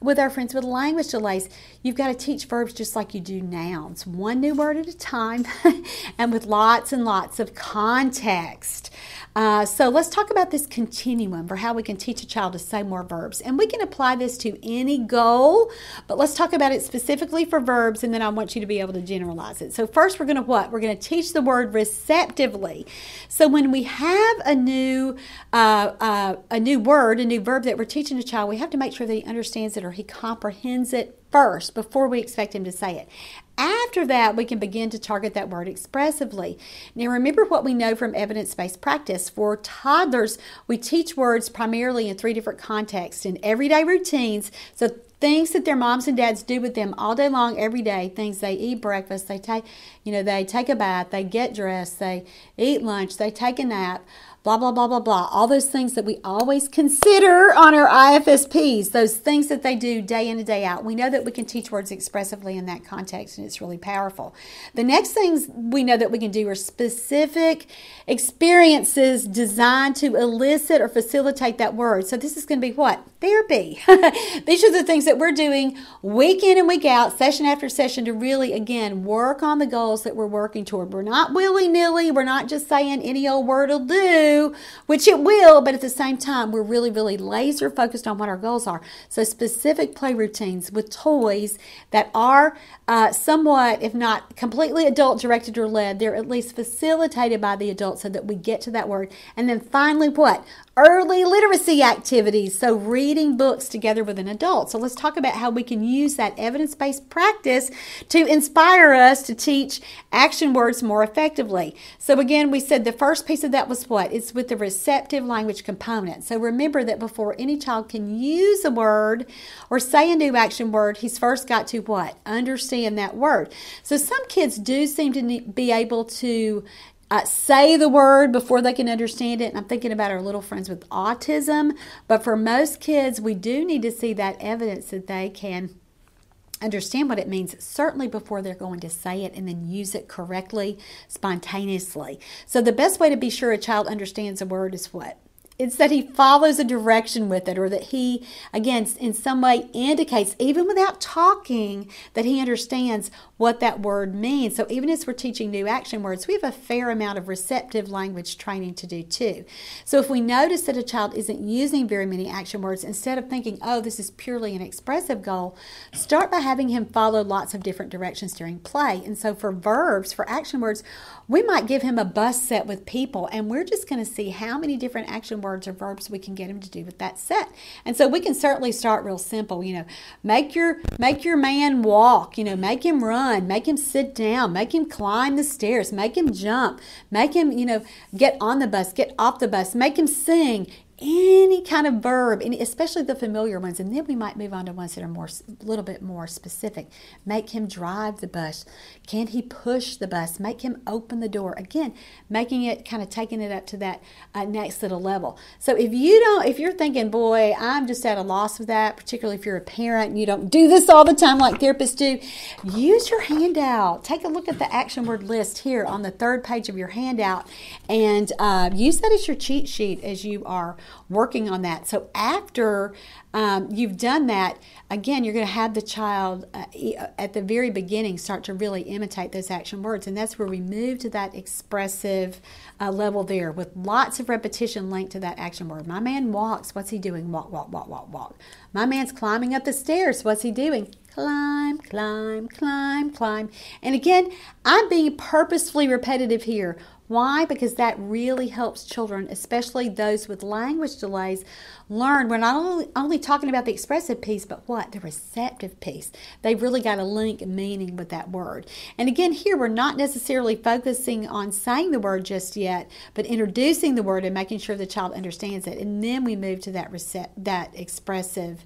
with our friends with language delays. You've got to teach verbs just like you do nouns, one new word at a time, *laughs* and with lots and lots of context. Uh, so let's talk about this continuum for how we can teach a child to say more verbs. And we can apply this to any goal, but let's talk about it specifically for verbs, and then I want you to be able to generalize it. So first, we're going to what? We're going to teach the word receptively. So when we have a new uh, uh, a new word, a new verb that we're teaching a child, we have to make sure that he understands it or he comprehends it first before we expect him to say it. After that, we can begin to target that word expressively. Now, remember what we know from evidence based practice. For toddlers, we teach words primarily in three different contexts in everyday routines. So, things that their moms and dads do with them all day long, every day. Things they eat breakfast, they take, you know, they take a bath, they get dressed, they eat lunch, they take a nap blah, blah, blah, blah, blah. All those things that we always consider on our IFSPs, those things that they do day in and day out. We know that we can teach words expressively in that context, and it's really powerful. The next things we know that we can do are specific experiences designed to elicit or facilitate that word. So this is going to be what? Therapy. *laughs* These are the things that we're doing week in and week out, session after session, to really, again, work on the goals that we're working toward. We're not willy nilly, we're not just saying any old word will do which it will, but at the same time, we're really, really laser focused on what our goals are. So, specific play routines with toys that are uh, somewhat, if not completely adult directed or led, they're at least facilitated by the adult so that we get to that word. And then finally, what? Early literacy activities. So, reading books together with an adult. So, let's talk about how we can use that evidence based practice to inspire us to teach action words more effectively. So, again, we said the first piece of that was what? It's with the receptive language component. So remember that before any child can use a word or say a new action word, he's first got to what? Understand that word. So some kids do seem to be able to uh, say the word before they can understand it. And I'm thinking about our little friends with autism. But for most kids, we do need to see that evidence that they can understand what it means, certainly before they're going to say it and then use it correctly, spontaneously. So, the best way to be sure a child understands a word is what? It's that he follows a direction with it, or that he, again, in some way indicates, even without talking, that he understands what that word means. So even as we're teaching new action words, we have a fair amount of receptive language training to do too. So if we notice that a child isn't using very many action words, instead of thinking, oh, this is purely an expressive goal, start by having him follow lots of different directions during play. And so for verbs, for action words, we might give him a bus set with people, and we're just going to see how many different action words or verbs we can get him to do with that set. And so we can certainly start real simple. You know, make your make your man walk. You know, make him run run, make him sit down, make him climb the stairs, make him jump, make him, you know, get on the bus, get off the bus, make him sing any kind of verb, especially the familiar ones, and then we might move on to ones that are more, a little bit more specific. Make him drive the bus. Can he push the bus? Make him open the door. Again, making it kind of taking it up to that uh, next little level. So if you don't, if you're thinking, boy, I'm just at a loss with that, particularly if you're a parent and you don't do this all the time like therapists do, use your handout. Take a look at the action word list here on the third page of your handout, and uh, use that as your cheat sheet as you are working on that. So after um, you've done that, again, you're going to have the child uh, at the very beginning start to really imitate those action words. And that's where we move to that expressive uh, level there with lots of repetition linked to that action word. My man walks. What's he doing? Walk, walk, walk, walk, walk. My man's climbing up the stairs. What's he doing? Climb, climb, climb, climb. And again, I'm being purposefully repetitive here. Why? Because that really helps children, especially those with language delays, learn. We're not only, only talking about the expressive piece, but what? The receptive piece. They've really got to link meaning with that word. And again, here we're not necessarily focusing on saying the word just yet, but introducing the word and making sure the child understands it. And then we move to that, recept- that expressive.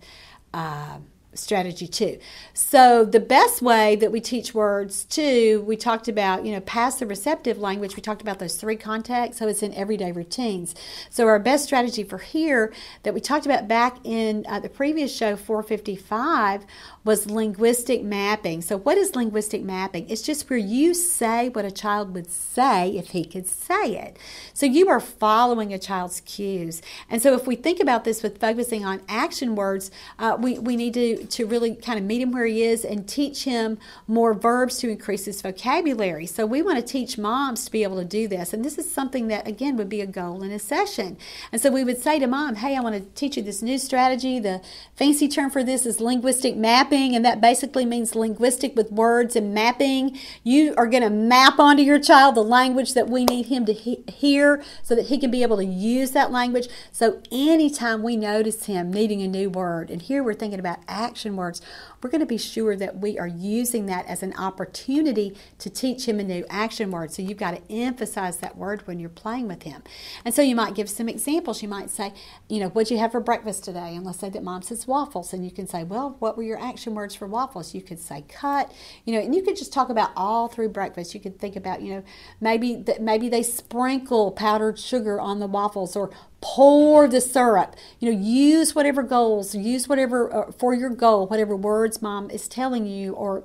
Uh, strategy too. So the best way that we teach words too, we talked about, you know, past the receptive language, we talked about those three contexts, so it's in everyday routines. So our best strategy for here that we talked about back in uh, the previous show 455 was linguistic mapping. So what is linguistic mapping? It's just where you say what a child would say if he could say it. So you are following a child's cues. And so if we think about this with focusing on action words, uh, we, we need to to really kind of meet him where he is and teach him more verbs to increase his vocabulary. So we want to teach moms to be able to do this. And this is something that, again, would be a goal in a session. And so we would say to mom, hey, I want to teach you this new strategy. The fancy term for this is linguistic mapping, and that basically means linguistic with words and mapping. You are going to map onto your child the language that we need him to he- hear so that he can be able to use that language. So anytime we notice him needing a new word, and here we're thinking about action words, we're going to be sure that we are using that as an opportunity to teach him a new action word. So you've got to emphasize that word when you're playing with him. And so you might give some examples. You might say, you know, what'd you have for breakfast today? And let's say that mom says waffles. And you can say, well, what were your action words for waffles? You could say cut, you know, and you could just talk about all through breakfast. You could think about, you know, maybe that maybe they sprinkle powdered sugar on the waffles or pour the syrup you know use whatever goals use whatever uh, for your goal whatever words mom is telling you or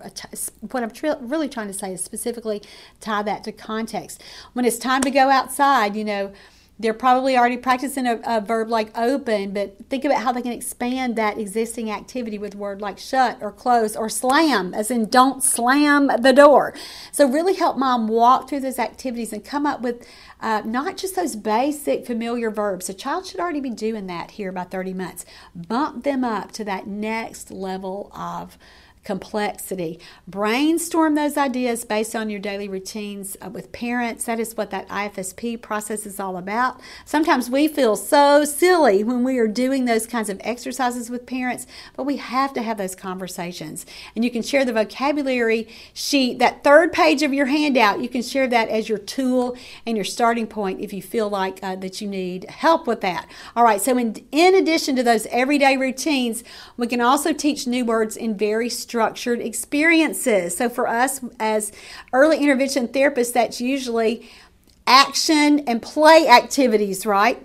what i'm tr- really trying to say is specifically tie that to context when it's time to go outside you know they're probably already practicing a, a, verb like open, but think about how they can expand that existing activity with word like shut or close or slam, as in don't slam the door. So, really help mom walk through those activities and come up with uh, not just those basic familiar verbs. A child should already be doing that here by 30 months. Bump them up to that next level of complexity. Brainstorm those ideas based on your daily routines uh, with parents. That is what that IFSP process is all about. Sometimes we feel so silly when we are doing those kinds of exercises with parents, but we have to have those conversations. And you can share the vocabulary sheet, that third page of your handout, you can share that as your tool and your starting point if you feel like uh, that you need help with that. All right, so in, in addition to those everyday routines, we can also teach new words in very structured experiences. So for us as early intervention therapists, that's usually action and play activities, right?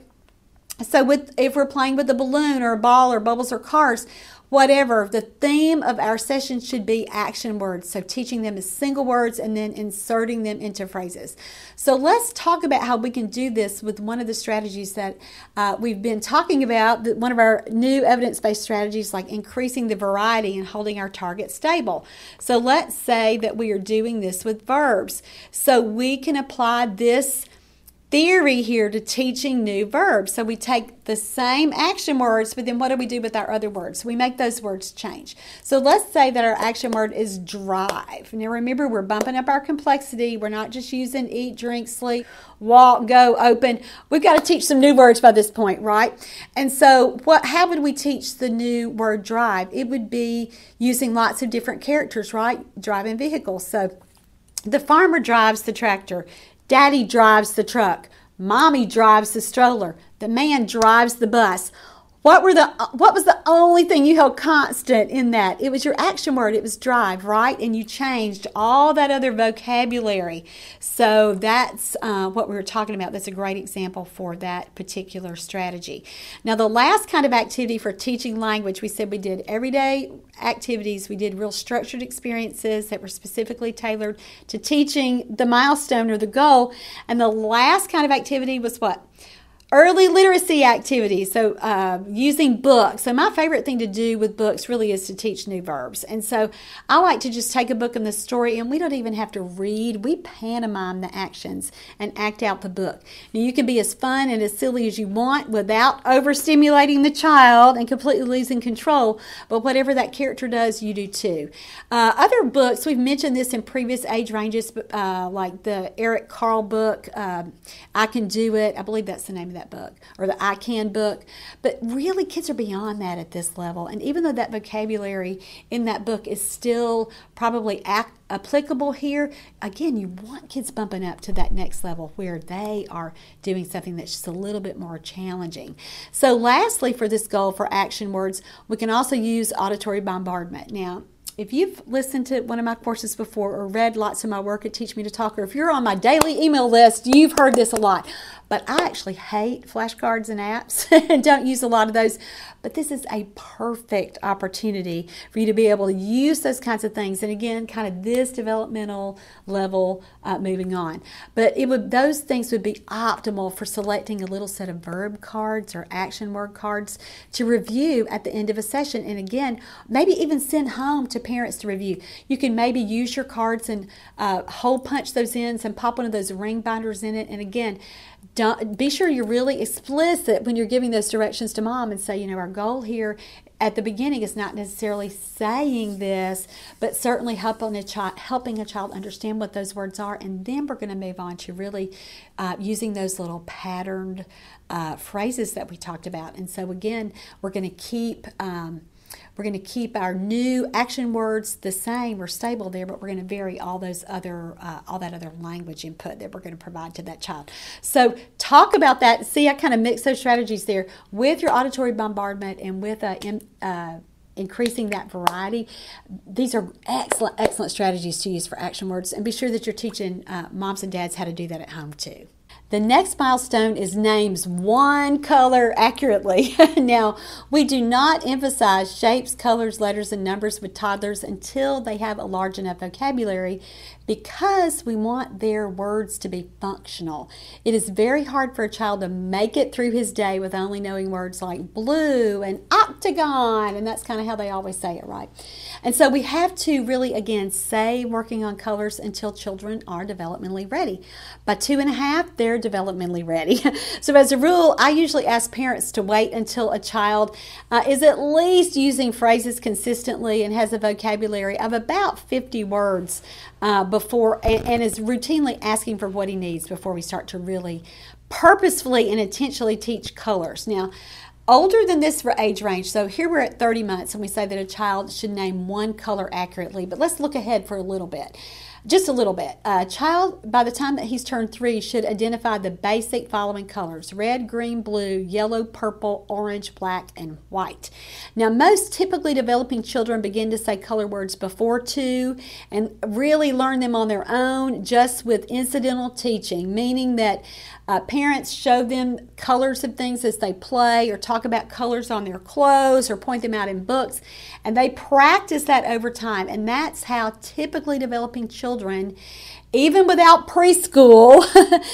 So with if we're playing with a balloon or a ball or bubbles or cars, whatever. The theme of our session should be action words. So, teaching them as single words and then inserting them into phrases. So, let's talk about how we can do this with one of the strategies that uh, we've been talking about. One of our new evidence based strategies, like increasing the variety and holding our target stable. So, let's say that we are doing this with verbs. So, we can apply this theory here to teaching new verbs. So we take the same action words, but then what do we do with our other words? We make those words change. So let's say that our action word is drive. Now remember, we're bumping up our complexity. We're not just using eat, drink, sleep, walk, go, open. We've got to teach some new words by this point, right? And so what how would we teach the new word drive? It would be using lots of different characters, right? Driving vehicles. So the farmer drives the tractor. Daddy drives the truck. Mommy drives the stroller. The man drives the bus. What were the what was the only thing you held constant in that? It was your action word. It was drive, right? And you changed all that other vocabulary. So that's uh, what we were talking about. That's a great example for that particular strategy. Now, the last kind of activity for teaching language, we said we did everyday activities. We did real structured experiences that were specifically tailored to teaching the milestone or the goal. And the last kind of activity was what? Early literacy activities, so uh, using books. So, my favorite thing to do with books really is to teach new verbs. And so, I like to just take a book and the story, and we don't even have to read. We pantomime the actions and act out the book. Now, you can be as fun and as silly as you want without overstimulating the child and completely losing control, but whatever that character does, you do too. Uh, other books, we've mentioned this in previous age ranges, uh, like the Eric Carle book, um, I Can Do It. I believe that's the name of that book or the I Can book. But really, kids are beyond that at this level. And even though that vocabulary in that book is still probably ac- applicable here, again, you want kids bumping up to that next level where they are doing something that's just a little bit more challenging. So, lastly, for this goal for action words, we can also use auditory bombardment. Now, if you've listened to one of my courses before or read lots of my work at Teach Me to Talk, or if you're on my daily email list, you've heard this a lot. But I actually hate flashcards and apps *laughs* and don't use a lot of those. But this is a perfect opportunity for you to be able to use those kinds of things. And again, kind of this developmental level uh, moving on. But it would those things would be optimal for selecting a little set of verb cards or action word cards to review at the end of a session. And again, maybe even send home to parents to review. You can maybe use your cards and uh, hole punch those in and pop one of those ring binders in it. And again, don't, be sure you're really explicit when you're giving those directions to mom and say, you know, our goal here at the beginning is not necessarily saying this, but certainly helping a child helping a child understand what those words are, and then we're going to move on to really uh, using those little patterned uh, phrases that we talked about. And so again, we're going to keep. Um, we're going to keep our new action words the same or stable there, but we're going to vary all those other, uh, all that other language input that we're going to provide to that child. So talk about that. See, I kind of mix those strategies there with your auditory bombardment and with a. Uh, increasing that variety. These are excellent, excellent strategies to use for action words, and be sure that you're teaching uh, moms and dads how to do that at home too. The next milestone is names one color accurately. *laughs* now, we do not emphasize shapes, colors, letters, and numbers with toddlers until they have a large enough vocabulary because we want their words to be functional. It is very hard for a child to make it through his day with only knowing words like blue and octagon, and that's kind of how they always say it, right? And so we have to really, again, say working on colors until children are developmentally ready. By two and a half, they're developmentally ready. *laughs* so, as a rule, I usually ask parents to wait until a child uh, is at least using phrases consistently and has a vocabulary of about 50 words uh, before and, and is routinely asking for what he needs before we start to really purposefully and intentionally teach colors. Now, older than this for age range. So here we're at 30 months and we say that a child should name one color accurately. But let's look ahead for a little bit just a little bit. A child, by the time that he's turned three, should identify the basic following colors red, green, blue, yellow, purple, orange, black, and white. Now, most typically developing children begin to say color words before two and really learn them on their own just with incidental teaching, meaning that uh, parents show them colors of things as they play or talk about colors on their clothes or point them out in books. And they practice that over time. And that's how typically developing children even without preschool,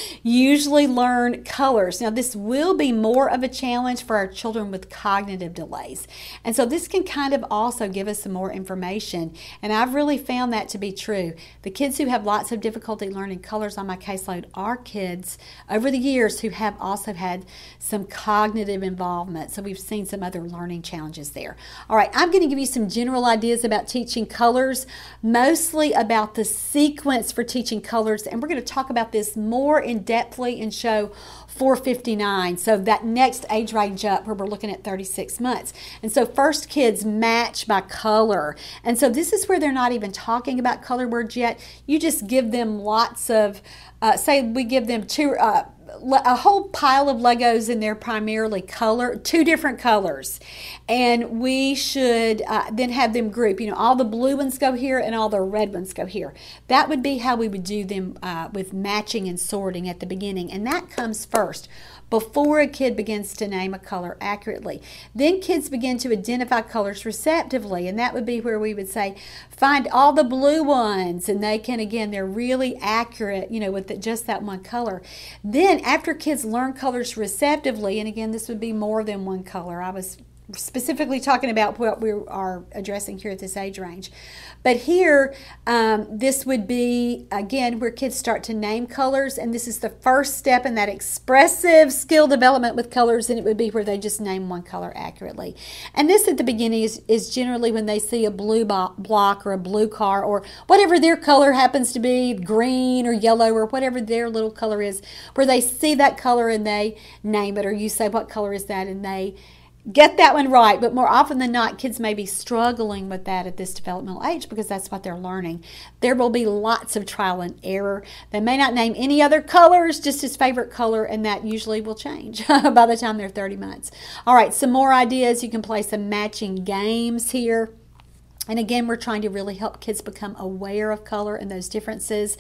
*laughs* usually learn colors. Now, this will be more of a challenge for our children with cognitive delays. And so, this can kind of also give us some more information. And I've really found that to be true. The kids who have lots of difficulty learning colors on my caseload are kids over the years who have also had some cognitive involvement. So, we've seen some other learning challenges there. All right, I'm going to give you some general ideas about teaching colors, mostly about the sequence for teaching teaching colors, and we're going to talk about this more in depthly in show 459. So that next age range up where we're looking at 36 months. And so first kids match by color. And so this is where they're not even talking about color words yet. You just give them lots of, uh, say we give them two, uh, a whole pile of Legos in there, primarily color, two different colors. And we should uh, then have them group. You know, all the blue ones go here and all the red ones go here. That would be how we would do them uh, with matching and sorting at the beginning. And that comes first before a kid begins to name a color accurately. Then kids begin to identify colors receptively, and that would be where we would say, find all the blue ones, and they can, again, they're really accurate, you know, with the, just that one color. Then, after kids learn colors receptively, and again, this would be more than one color. I was specifically talking about what we are addressing here at this age range. But here, um, this would be again where kids start to name colors, and this is the first step in that expressive skill development with colors, and it would be where they just name one color accurately. And this at the beginning is, is generally when they see a blue block or a blue car or whatever their color happens to be green or yellow or whatever their little color is, where they see that color and they name it, or you say, What color is that? and they get that one right. But more often than not, kids may be struggling with that at this developmental age because that's what they're learning. There will be lots of trial and error. They may not name any other colors, just his favorite color, and that usually will change *laughs* by the time they're 30 months. All right, some more ideas. You can play some matching games here. And again, we're trying to really help kids become aware of color and those differences.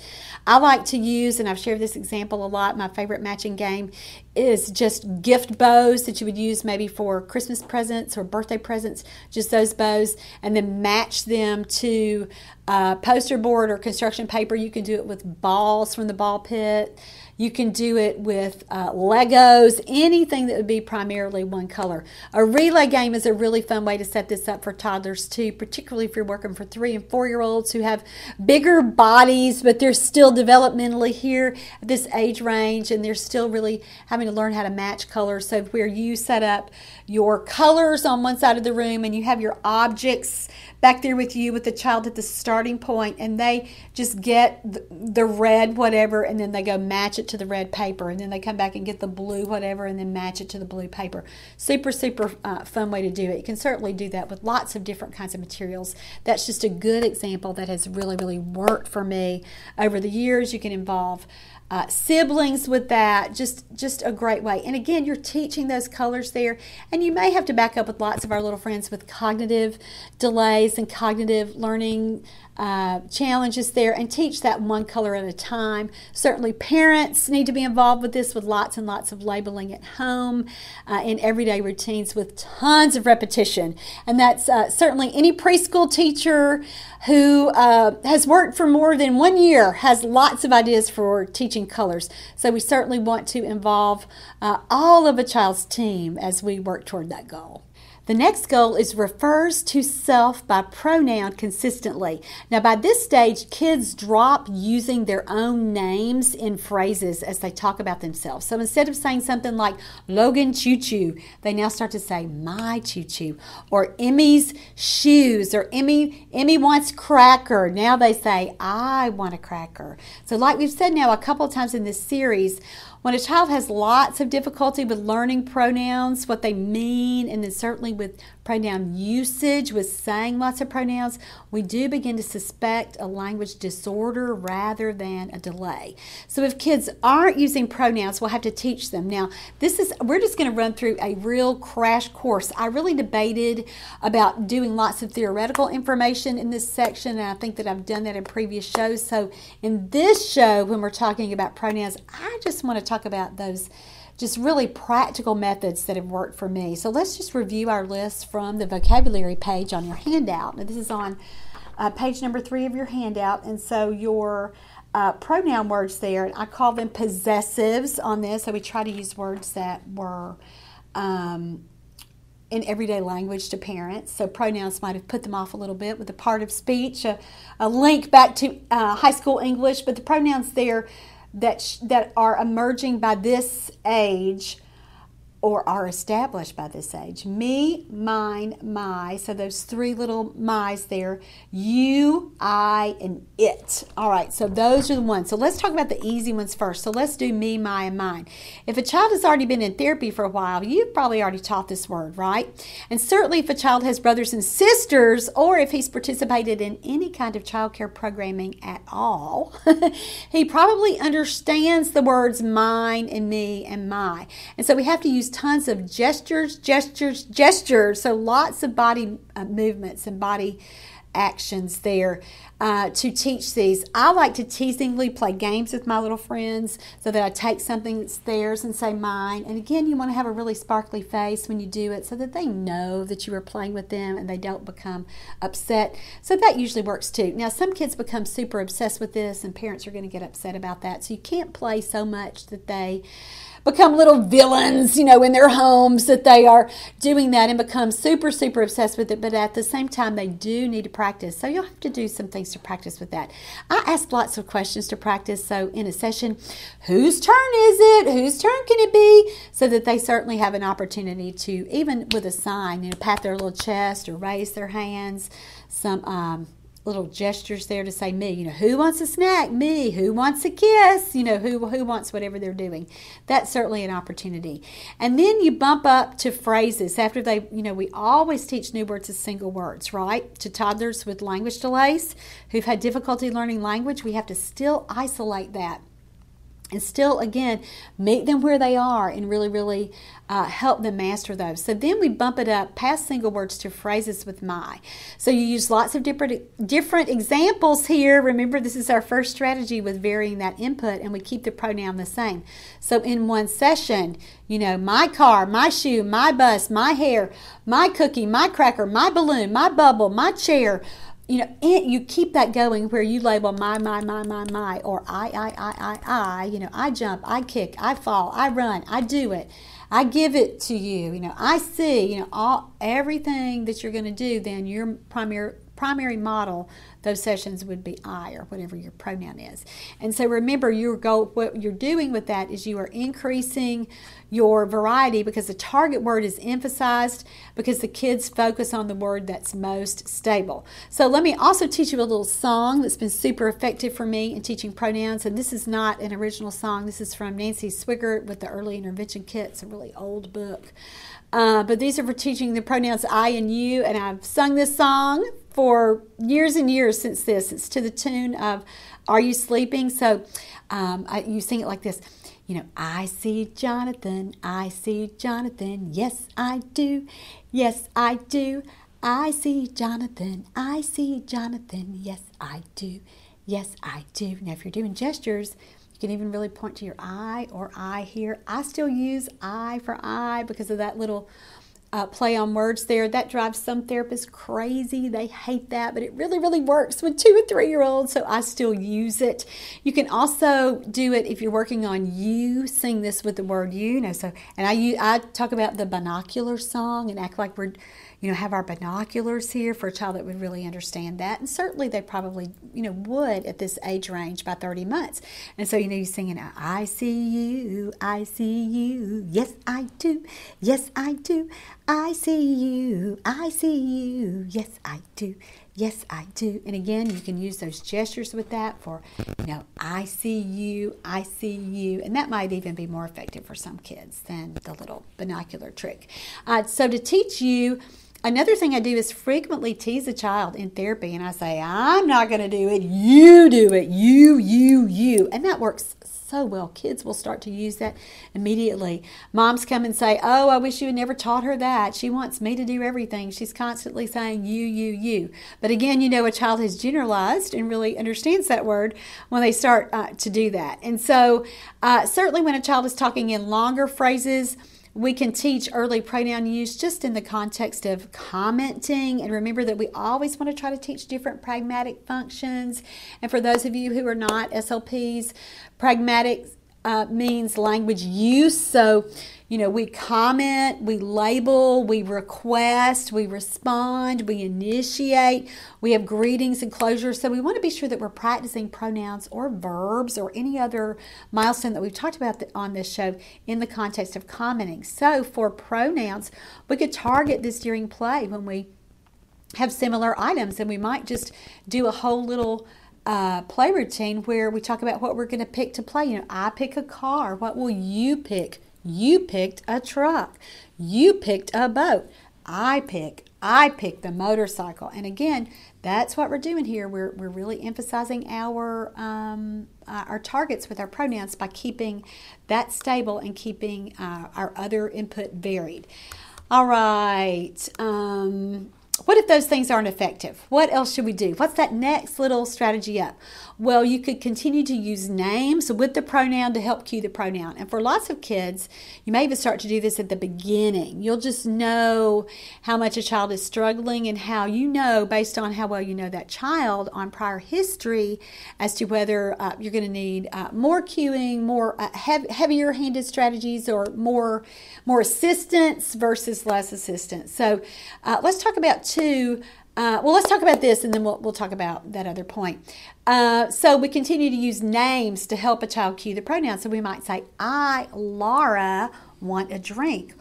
I like to use, and I've shared this example a lot, my favorite matching game is just gift bows that you would use maybe for Christmas presents or birthday presents, just those bows, and then match them to uh, poster board or construction paper. You can do it with balls from the ball pit. You can do it with uh, Legos, anything that would be primarily one color. A relay game is a really fun way to set this up for toddlers too, particularly if you're working for three and four year olds who have bigger bodies, but they're still developmentally here at this age range and they're still really having to learn how to match colors. So, where you set up your colors on one side of the room and you have your objects back there with you with the child at the starting point and they just get the, red whatever and then they go match it to the red paper and then they come back and get the blue whatever and then match it to the blue paper. Super super uh, fun way to do it. You can certainly do that with lots of different kinds of materials. That's just a good example that has really really worked for me. Over the years you can involve uh, siblings with that. Just just a great way. And again you're teaching those colors there. And you may have to back up with lots of our little friends with cognitive delays and cognitive learning uh, challenges there and teach that one color at a time. Certainly, parents need to be involved with this with lots and lots of labeling at home uh, in everyday routines with tons of repetition. And that's uh, certainly any preschool teacher who uh, has worked for more than one year has lots of ideas for teaching colors. So, we certainly want to involve uh, all of a child's team as we work toward that goal. The next goal is refers to self by pronoun consistently. Now, by this stage, kids drop using their own names in phrases as they talk about themselves. So instead of saying something like Logan Choo Choo, they now start to say my choo choo or Emmy's shoes or Emmy Emmy wants cracker. Now they say I want a cracker. So like we've said now a couple of times in this series, when a child has lots of difficulty with learning pronouns, what they mean, and then certainly with pronoun usage, with saying lots of pronouns, we do begin to suspect a language disorder rather than a delay. So if kids aren't using pronouns, we'll have to teach them. Now, this is we're just going to run through a real crash course. I really debated about doing lots of theoretical information in this section, and I think that I've done that in previous shows. So in this show, when we're talking about pronouns, I just want to talk about those just really practical methods that have worked for me. So let's just review our list from the vocabulary page on your handout. Now, this is on uh, page number three of your handout, and so your uh, pronoun words there, I call them possessives on this. So we try to use words that were um, in everyday language to parents. So pronouns might have put them off a little bit with a part of speech, a, a link back to uh, high school English, but the pronouns there that, sh- that are emerging by this age or are established by this age. Me, mine, my. So those three little my's there. You, I, and it. All right, so those are the ones. So let's talk about the easy ones first. So let's do me, my, and mine. If a child has already been in therapy for a while, you've probably already taught this word, right? And certainly if a child has brothers and sisters, or if he's participated in any kind of child care programming at all, *laughs* he probably understands the words mine and me and my. And so we have to use tons of gestures, gestures, gestures. So lots of body uh, movements and body actions there uh, to teach these. I like to teasingly play games with my little friends so that I take something that's theirs and say mine. And again, you want to have a really sparkly face when you do it so that they know that you are playing with them and they don't become upset. So that usually works too. Now, some kids become super obsessed with this, and parents are going to get upset about that. So you can't play so much that they become little villains, you know, in their homes that they are doing that and become super, super obsessed with it. But at the same time, they do need to practice. So you'll have to do some things to practice with that. I ask lots of questions to practice. So in a session, whose turn is it? Whose turn can it be? So that they certainly have an opportunity to, even with a sign, you know, pat their little chest or raise their hands. Some, um, little gestures there to say me. You know, who wants a snack? Me. Who wants a kiss? You know, who who wants whatever they're doing. That's certainly an opportunity. And then you bump up to phrases after they, you know, we always teach new words as single words, right? To toddlers with language delays who've had difficulty learning language, we have to still isolate that and still again meet them where they are and really really uh, help them master those. So then we bump it up past single words to phrases with my. So you use lots of different different examples here. Remember this is our first strategy with varying that input and we keep the pronoun the same. So in one session you know my car my shoe my bus my hair my cookie my cracker my balloon my bubble my chair you know, it, you keep that going where you label my, my, my, my, my, or I, I, I, I, I, you know, I jump, I kick, I fall, I run, I do it, I give it to you, you know, I see, you know, all everything that you're going to do, then your primary primary model those sessions would be I or whatever your pronoun is. And so remember your goal what you're doing with that is you are increasing your variety because the target word is emphasized because the kids focus on the word that's most stable. So let me also teach you a little song that's been super effective for me in teaching pronouns and this is not an original song. This is from Nancy Swigert with the Early Intervention Kit. It's a really old book. Uh, but these are for teaching the pronouns I and you, and I've sung this song for years and years since this. It's to the tune of Are You Sleeping? So um, I, you sing it like this. You know, I see Jonathan, I see Jonathan, yes, I do, yes, I do. I see Jonathan, I see Jonathan, yes, I do, yes, I do. Now, if you're doing gestures, you can even really point to your eye or I here. I still use I for I because of that little uh, play on words there. That drives some therapists crazy. They hate that, but it really, really works with two and three year olds, so I still use it. You can also do it if you're working on you. Sing this with the word you. you know, so and I I talk about the binocular song and act like we're you know, have our binoculars here for a child that would really understand that. And certainly they probably, you know, would at this age range by 30 months. And so, you know, you're singing, I see you, I see you, yes, I do, yes, I do, I see you, I see you, yes, I do. Yes, I do. And again, you can use those gestures with that for, you know, I see you, I see you. And that might even be more effective for some kids than the little binocular trick. Uh, so to teach you, Another thing I do is frequently tease a child in therapy, and I say, I'm not going to do it. You do it. You, you, you. And that works so well. Kids will start to use that immediately. Moms come and say, Oh, I wish you had never taught her that. She wants me to do everything. She's constantly saying you, you, you. But again, you know, a child has generalized and really understands that word when they start uh, to do that. And so, uh, certainly when a child is talking in longer phrases, we can teach early pronoun use just in the context of commenting. And remember that we always want to try to teach different pragmatic functions. And for those of you who are not SLPs, pragmatic uh, means language use. So you know, we comment, we label, we request, we respond, we initiate, we have greetings and closures. So we want to be sure that we're practicing pronouns or verbs or any other milestone that we've talked about on this show in the context of commenting. So for pronouns, we could target this during play when we have similar items and we might just do a whole little uh, play routine where we talk about what we're going to pick to play. You know, I pick a car. What will you pick? You picked a truck. You picked a boat. I pick. I pick the motorcycle. And again, that's what we're doing here. We're, we're really emphasizing our um, uh, our targets with our pronouns by keeping that stable and keeping uh, our other input varied. All right. Um, what if those things aren't effective? What else should we do? What's that next little strategy up? Well, you could continue to use names with the pronoun to help cue the pronoun. And for lots of kids, you may even start to do this at the beginning. You'll just know how much a child is struggling and how you know, based on how well you know that child on prior history, as to whether uh, you're going to need uh, more cueing, more uh, heavier handed strategies, or more, more assistance versus less assistance. So uh, let's talk about two uh, well, let's talk about this and then we'll, we'll talk about that other point. Uh, so, we continue to use names to help a child cue the pronoun. So, we might say, I, Laura, want a drink.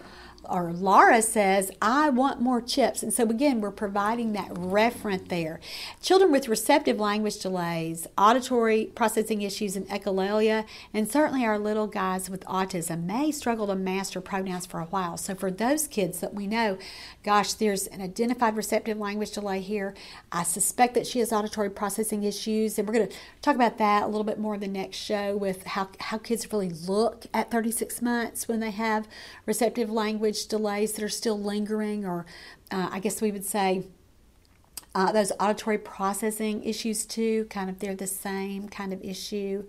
Or Laura says, I want more chips. And so, again, we're providing that referent there. Children with receptive language delays, auditory processing issues, and echolalia, and certainly our little guys with autism may struggle to master pronouns for a while. So, for those kids that we know, gosh, there's an identified receptive language delay here. I suspect that she has auditory processing issues, and we're going to talk about that a little bit more in the next show with how, how kids really look at 36 months when they have receptive language delays that are still lingering, or uh, I guess we would say uh, those auditory processing issues too, kind of they're the same kind of issue.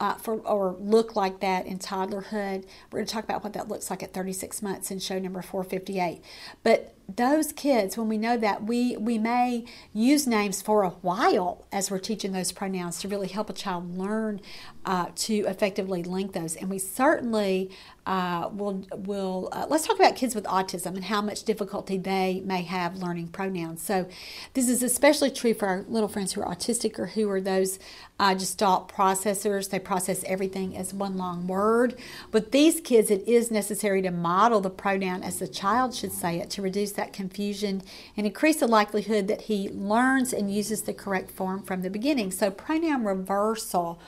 Uh, for or look like that in toddlerhood. We're going to talk about what that looks like at 36 months in show number 458. But those kids, when we know that, we, we may use names for a while as we're teaching those pronouns to really help a child learn uh, to effectively link those. And we certainly uh, will, will uh, let's talk about kids with autism and how much difficulty they may have learning pronouns. So, this is especially true for our little friends who are autistic or who are those uh, gestalt processors. They process everything as one long word. But these kids, it is necessary to model the pronoun as the child should say it to reduce that confusion and increase the likelihood that he learns and uses the correct form from the beginning. So, pronoun reversal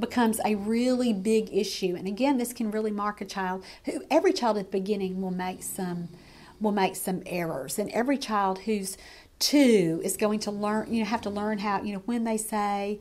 becomes a really big issue. And again, this can really mark a child who every child at the beginning will make some will make some errors. And every child who's two is going to learn, you know, have to learn how, you know, when they say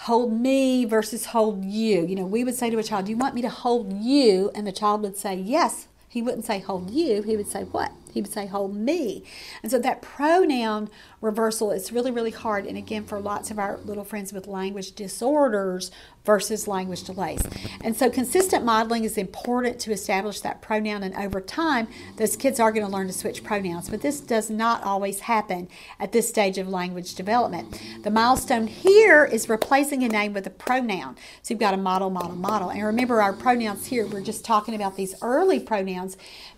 hold me versus hold you. You know, we would say to a child, Do you want me to hold you? And the child would say, Yes. He wouldn't say hold you, he would say what? He would say hold me. And so that pronoun reversal is really, really hard. And again, for lots of our little friends with language disorders versus language delays. And so consistent modeling is important to establish that pronoun. And over time, those kids are going to learn to switch pronouns. But this does not always happen at this stage of language development. The milestone here is replacing a name with a pronoun. So you've got a model, model, model. And remember, our pronouns here, we're just talking about these early pronouns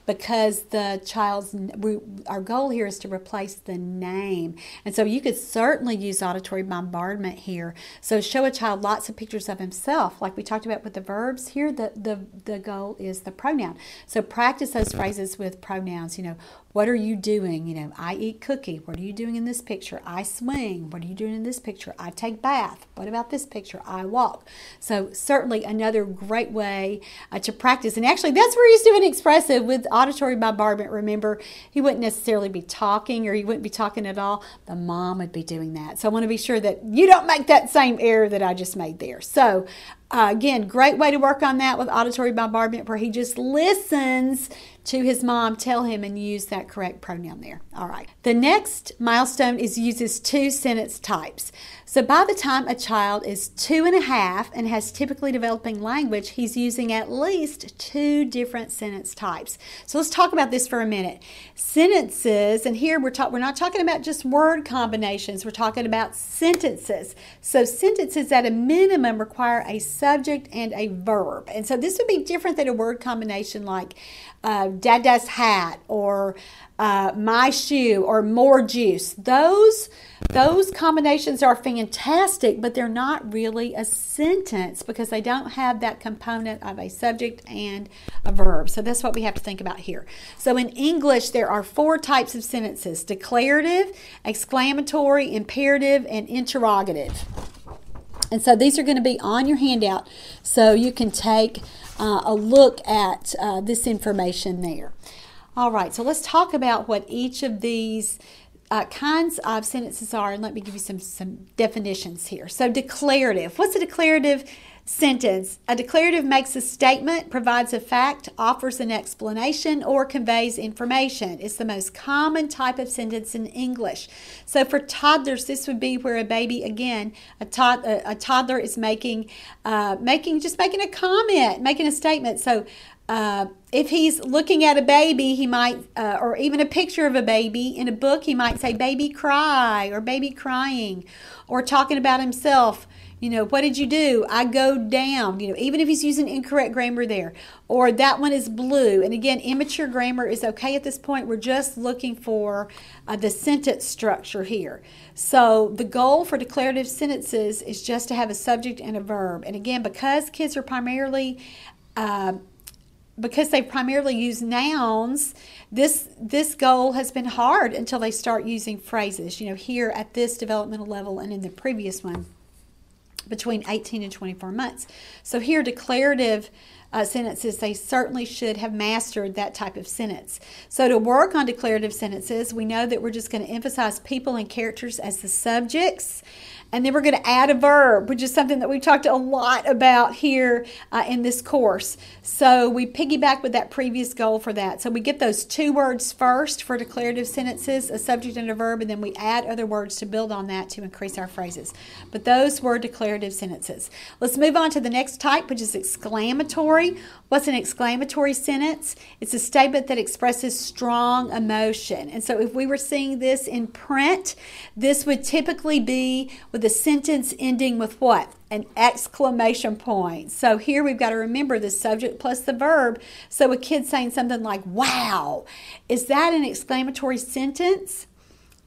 because the child's we, our goal here is to replace the name and so you could certainly use auditory bombardment here. So show a child lots of pictures of himself like we talked about with the verbs here the the, the goal is the pronoun. So practice those phrases with pronouns you know what are you doing? You know, I eat cookie. What are you doing in this picture? I swing. What are you doing in this picture? I take bath. What about this picture? I walk. So certainly another great way uh, to practice. And actually, that's where he's doing expressive with auditory bombardment. Remember, he wouldn't necessarily be talking or he wouldn't be talking at all. The mom would be doing that. So I want to be sure that you don't make that same error that I just made there. So uh, again, great way to work on that with auditory bombardment where he just listens to his mom tell him and use that correct pronoun there. All right. The next milestone is uses two sentence types. So by the time a child is two and a half and has typically developing language, he's using at least two different sentence types. So let's talk about this for a minute. Sentences, and here we're talking we're not talking about just word combinations, we're talking about sentences. So sentences at a minimum require a subject and a verb. And so this would be different than a word combination like uh, Dada's hat or uh, my shoe or more juice. Those those combinations are fantastic, but they're not really a sentence because they don't have that component of a subject and a verb. So that's what we have to think about here. So in English, there are four types of sentences declarative, exclamatory, imperative, and interrogative. And so these are going to be on your handout so you can take uh, a look at uh, this information there. All right, so let's talk about what each of these uh, kinds of sentences are, and let me give you some, some definitions here. So, declarative. What's a declarative sentence? A declarative makes a statement, provides a fact, offers an explanation, or conveys information. It's the most common type of sentence in English. So, for toddlers, this would be where a baby, again, a, a, a toddler is making, uh, making just making a comment, making a statement. So, uh, if he's looking at a baby, he might, uh, or even a picture of a baby in a book, he might say baby cry or baby crying, or talking about himself. You know, what did you do? I go down. You know, even if he's using incorrect grammar there, or that one is blue. And again, immature grammar is okay at this point. We're just looking for uh, the sentence structure here. So the goal for declarative sentences is just to have a subject and a verb. And again, because kids are primarily uh, because they primarily use nouns, this this goal has been hard until they start using phrases. You know, here at this developmental level and in the previous one, between 18 and 24 months. So here, declarative uh, sentences, they certainly should have mastered that type of sentence. So, to work on declarative sentences, we know that we're just going to emphasize people and characters as the subjects. And then we're going to add a verb, which is something that we've talked a lot about here uh, in this course. So we piggyback with that previous goal for that. So we get those two words first for declarative sentences, a subject and a verb, and then we add other words to build on that to increase our phrases. But those were declarative sentences. Let's move on to the next type, which is exclamatory. What's an exclamatory sentence? It's a statement that expresses strong emotion. And so if we were seeing this in print, this would typically be with a sentence ending with what? An exclamation point. So here we've got to remember the subject plus the verb. So a kid saying something like, wow, is that an exclamatory sentence?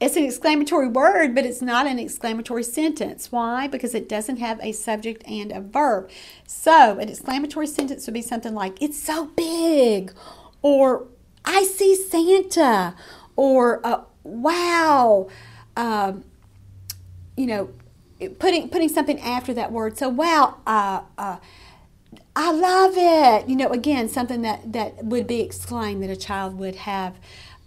It's an exclamatory word, but it's not an exclamatory sentence. Why? Because it doesn't have a subject and a verb. So, an exclamatory sentence would be something like, It's so big, or I see Santa, or uh, Wow. Um, you know, putting putting something after that word. So wow, uh, uh, I love it. You know, again, something that that would be exclaimed that a child would have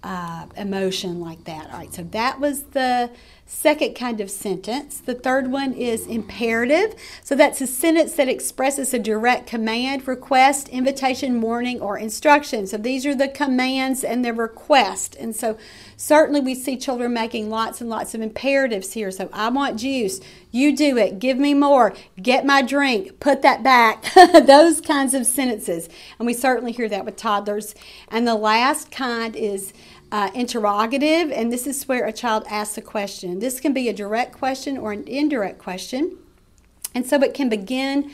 uh, emotion like that. All right, so that was the second kind of sentence. The third one is imperative. So that's a sentence that expresses a direct command, request, invitation, warning, or instruction. So these are the commands and the request. And so certainly we see children making lots and lots of imperatives here. So I want juice. You do it. Give me more. Get my drink. Put that back. *laughs* Those kinds of sentences. And we certainly hear that with toddlers. And the last kind is uh, interrogative, and this is where a child asks a question. This can be a direct question or an indirect question. And so it can begin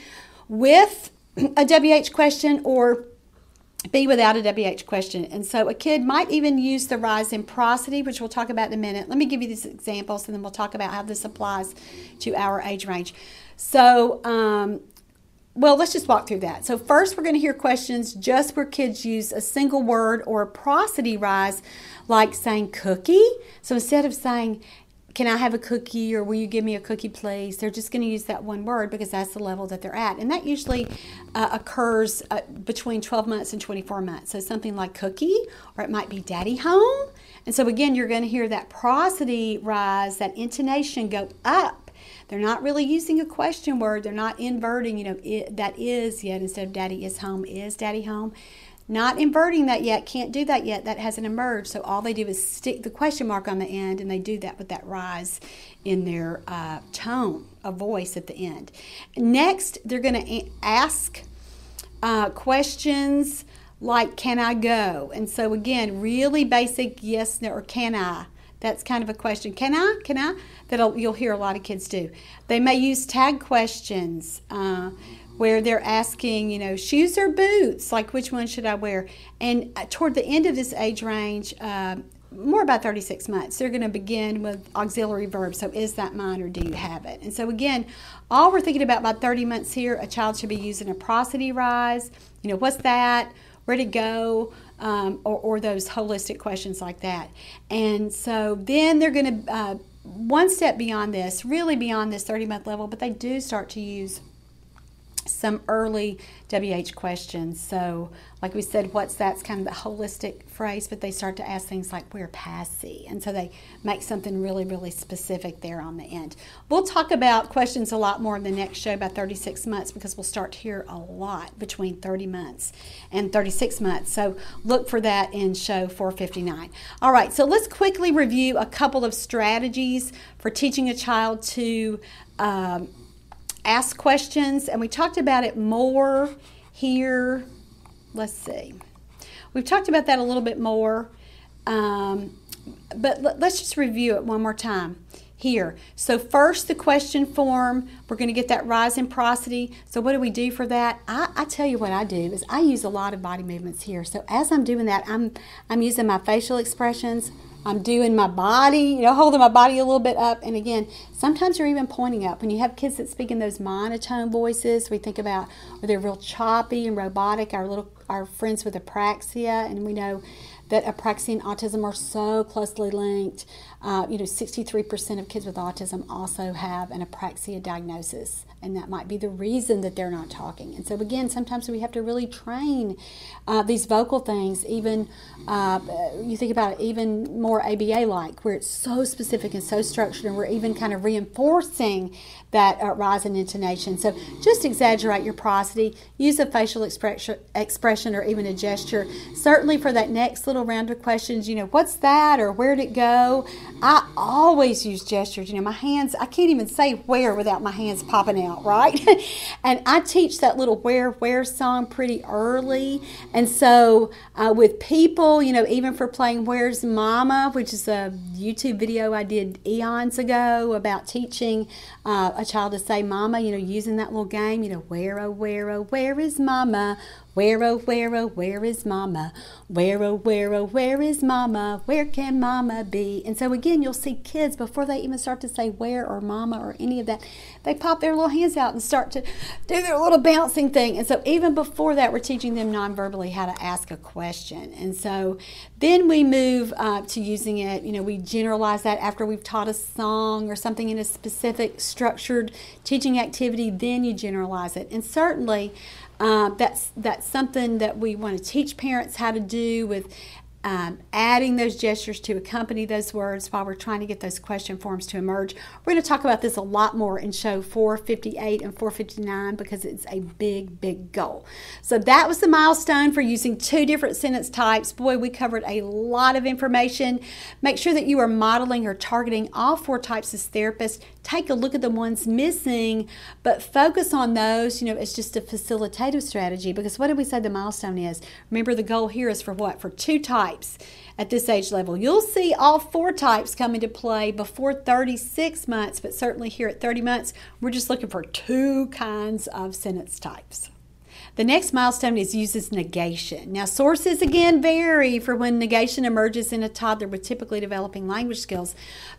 with a WH question or be without a WH question. And so a kid might even use the rise in prosody, which we'll talk about in a minute. Let me give you these examples and then we'll talk about how this applies to our age range. So, um, well, let's just walk through that. So, first, we're going to hear questions just where kids use a single word or a prosody rise, like saying cookie. So, instead of saying, Can I have a cookie or will you give me a cookie, please? They're just going to use that one word because that's the level that they're at. And that usually uh, occurs uh, between 12 months and 24 months. So, something like cookie, or it might be daddy home. And so, again, you're going to hear that prosody rise, that intonation go up they're not really using a question word. They're not inverting, you know, it, that is yet instead of daddy is home, is daddy home. Not inverting that yet, can't do that yet. That hasn't emerged. So all they do is stick the question mark on the end, and they do that with that rise in their uh, tone of voice at the end. Next, they're going to ask uh, questions like, Can I go? And so, again, really basic yes, or can I? That's kind of a question. Can I? Can I? That you'll hear a lot of kids do. They may use tag questions uh, where they're asking, you know, shoes or boots, like which one should I wear? And uh, toward the end of this age range, uh, more about 36 months, they're going to begin with auxiliary verbs. So, is that mine or do you have it? And so, again, all we're thinking about about 30 months here, a child should be using a prosody rise. You know, what's that? Where to go? Um, or, or, those holistic questions like that. And so then they're going to, uh, one step beyond this, really beyond this 30 month level, but they do start to use some early WH questions. So, like we said, what's that's kind of the holistic phrase, but they start to ask things like, where passy? And so they make something really, really specific there on the end. We'll talk about questions a lot more in the next show about 36 months because we'll start to hear a lot between 30 months and 36 months. So, look for that in show 459. All right, so let's quickly review a couple of strategies for teaching a child to. Um, ask questions, and we talked about it more here. Let's see. We've talked about that a little bit more, um, but let, us just review it one more time here. So first, the question form. We're going to get that rise in prosody. So what do we do for that? I, I, tell you what I do is I use a lot of body movements here. So as I'm doing that, I'm I'm using my facial expressions, I'm doing my body, you know, holding my body a little bit up. And again, sometimes you're even pointing up. When you have kids that speak in those monotone voices, we think about where they're real choppy and robotic. Our little our friends with apraxia, and we know that apraxia and autism are so closely linked. Uh, you know, 63% of kids with autism also have an apraxia diagnosis, and that might be the reason that they're not talking. And so, again, sometimes we have to really train uh, these vocal things, even uh, you think about it, even more ABA like, where it's so specific and so structured, and we're even kind of reinforcing that uh, rise in intonation. So, just exaggerate your prosody, use a facial expression, or even a gesture. Certainly, for that next little round of questions, you know, what's that or where'd it go? I always use gestures. You know, my hands, I can't even say where without my hands popping out, right? *laughs* and I teach that little where, where song pretty early. And so uh, with people, you know, even for playing Where's Mama, which is a YouTube video I did eons ago about teaching uh, a child to say mama, you know, using that little game, you know, where, oh, where, oh, where is mama? Where, oh, where, oh, where is mama? Where, oh, where, oh, where is mama? Where can mama be? And so again, you'll see kids before they even start to say where or mama or any of that, they pop their little hands out and start to do their little bouncing thing. And so even before that, we're teaching them non-verbally how to ask a question. And so then we move uh, to using it, you know, we generalize that after we've taught a song or something in a specific structured teaching activity, then you generalize it. And certainly, uh, that's that's something that we want to teach parents how to do with um, adding those gestures to accompany those words while we're trying to get those question forms to emerge. We're going to talk about this a lot more in show 458 and 459 because it's a big, big goal. So that was the milestone for using two different sentence types. Boy, we covered a lot of information. Make sure that you are modeling or targeting all four types as therapists. Take a look at the ones missing, but focus on those. You know, it's just a facilitative strategy because what did we say the milestone is? Remember, the goal here is for what? For two types at this age level. You'll see all four types come into play before 36 months, but certainly here at 30 months, we're just looking for two kinds of sentence types. The next milestone is uses negation. Now, sources again vary for when negation emerges in a toddler with typically developing language skills,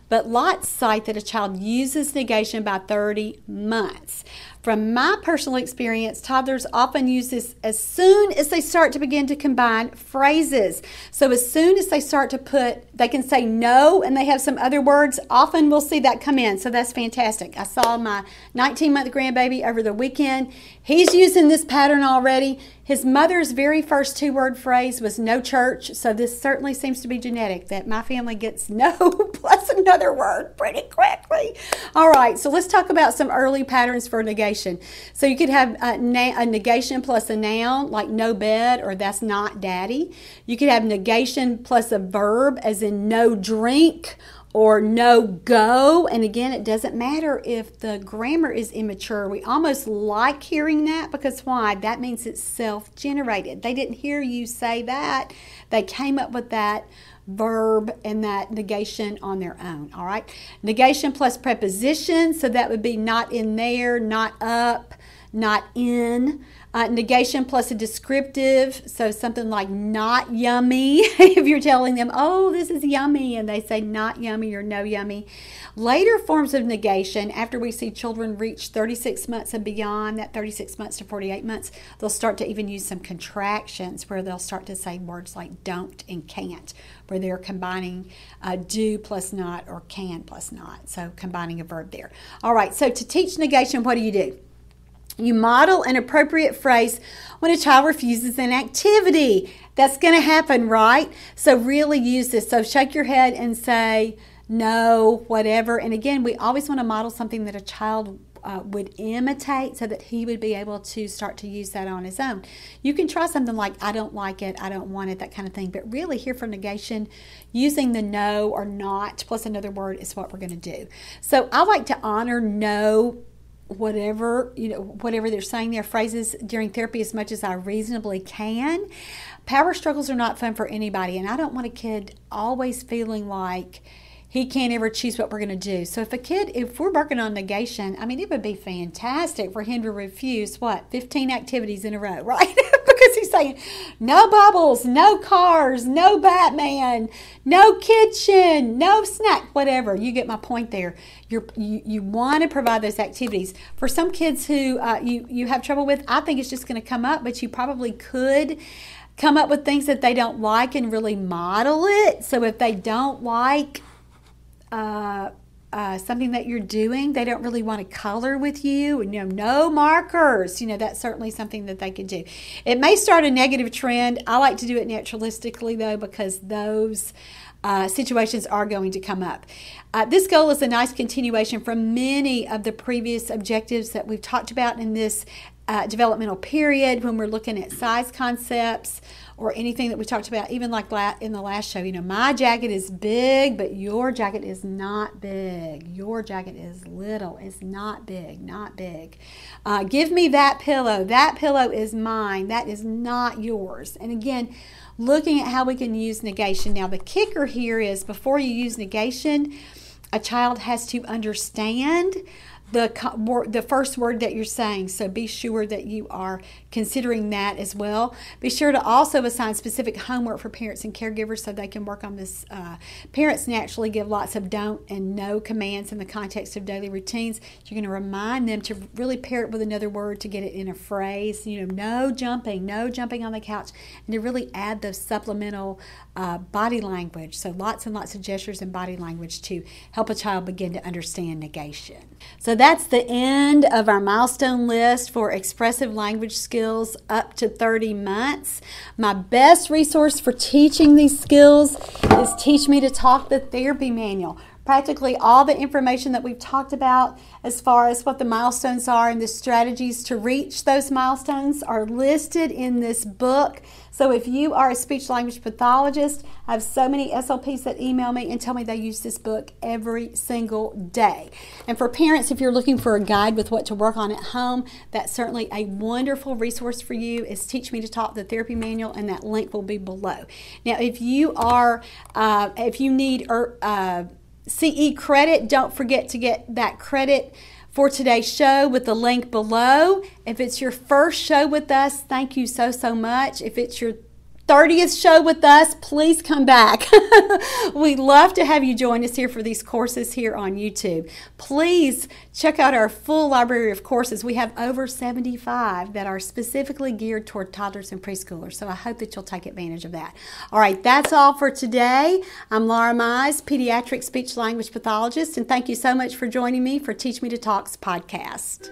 but lots cite that a child uses negation by 30 months. From my personal experience, toddlers often use this as soon as they start to begin to combine phrases. So, as soon as they start to put, they can say no and they have some other words, often we'll see that come in. So, that's fantastic. I saw my 19 month grandbaby over the weekend. He's using this pattern already. His mother's very first two word phrase was no church, so this certainly seems to be genetic that my family gets no *laughs* plus another word pretty quickly. All right, so let's talk about some early patterns for negation. So you could have a, na- a negation plus a noun, like no bed or that's not daddy. You could have negation plus a verb, as in no drink or no go. And again, it doesn't matter if the grammar is immature. We almost like hearing that because why? That means it's self generated. They didn't hear you say that, they came up with that verb and that negation on their own. All right. Negation plus preposition. So that would be not in there, not up, not in. Uh, negation plus a descriptive, so something like not yummy. *laughs* if you're telling them, oh, this is yummy, and they say not yummy or no yummy. Later forms of negation, after we see children reach 36 months and beyond, that 36 months to 48 months, they'll start to even use some contractions where they'll start to say words like don't and can't, where they're combining uh, do plus not or can plus not. So combining a verb there. All right, so to teach negation, what do you do? You model an appropriate phrase when a child refuses an activity. That's going to happen, right? So, really use this. So, shake your head and say, no, whatever. And again, we always want to model something that a child uh, would imitate so that he would be able to start to use that on his own. You can try something like, I don't like it, I don't want it, that kind of thing. But really, here for negation, using the no or not plus another word is what we're going to do. So I like to honor no whatever you know whatever they're saying their phrases during therapy as much as I reasonably can. Power struggles are not fun for anybody and I don't want a kid always feeling like he can't ever choose what we're going to do. So if a kid if we're working on negation, I mean it would be fantastic for him to refuse what 15 activities in a row, *laughs* right? because he's saying no bubbles, no cars, no Batman, no kitchen, no snack, whatever. You get my point there. You're, you you want to provide those activities for some kids who uh, you you have trouble with. I think it's just going to come up, but you probably could come up with things that they don't like and really model it. So if they don't like uh, uh, something that you're doing, they don't really want to color with you. You know, no markers. You know, that's certainly something that they could do. It may start a negative trend. I like to do it naturalistically though, because those uh, situations are going to come up. Uh, this goal is a nice continuation from many of the previous objectives that we've talked about in this uh, developmental period when we're looking at size concepts or anything that we talked about, even like in the last show. You know, my jacket is big, but your jacket is not big. Your jacket is little. It's not big, not big. Uh, give me that pillow. That pillow is mine. That is not yours. And again, looking at how we can use negation. Now, the kicker here is before you use negation, a child has to understand the the first word that you're saying. So be sure that you are considering that as well. Be sure to also assign specific homework for parents and caregivers so they can work on this. Uh, parents naturally give lots of don't and no commands in the context of daily routines. You're going to remind them to really pair it with another word to get it in a phrase. You know, no jumping, no jumping on the couch, and to really add those supplemental uh, body language. So lots and lots of gestures and body language to help a child begin to understand negation. So that's the end of our milestone list for expressive language skills up to 30 months. My best resource for teaching these skills is Teach Me to Talk the Therapy Manual practically all the information that we've talked about as far as what the milestones are and the strategies to reach those milestones are listed in this book. So if you are a speech language pathologist, I have so many SLPs that email me and tell me they use this book every single day. And for parents, if you're looking for a guide with what to work on at home, that's certainly a wonderful resource for you. Is Teach Me to Talk the Therapy Manual, and that link will be below. Now, if you are, uh, if you need, er, uh, CE credit. Don't forget to get that credit for today's show with the link below. If it's your first show with us, thank you so, so much. If it's your 30th show with us, please come back. *laughs* We'd love to have you join us here for these courses here on YouTube. Please check out our full library of courses. We have over 75 that are specifically geared toward toddlers and preschoolers, so I hope that you'll take advantage of that. All right, that's all for today. I'm Laura Mize, pediatric speech language pathologist, and thank you so much for joining me for Teach Me to Talks podcast.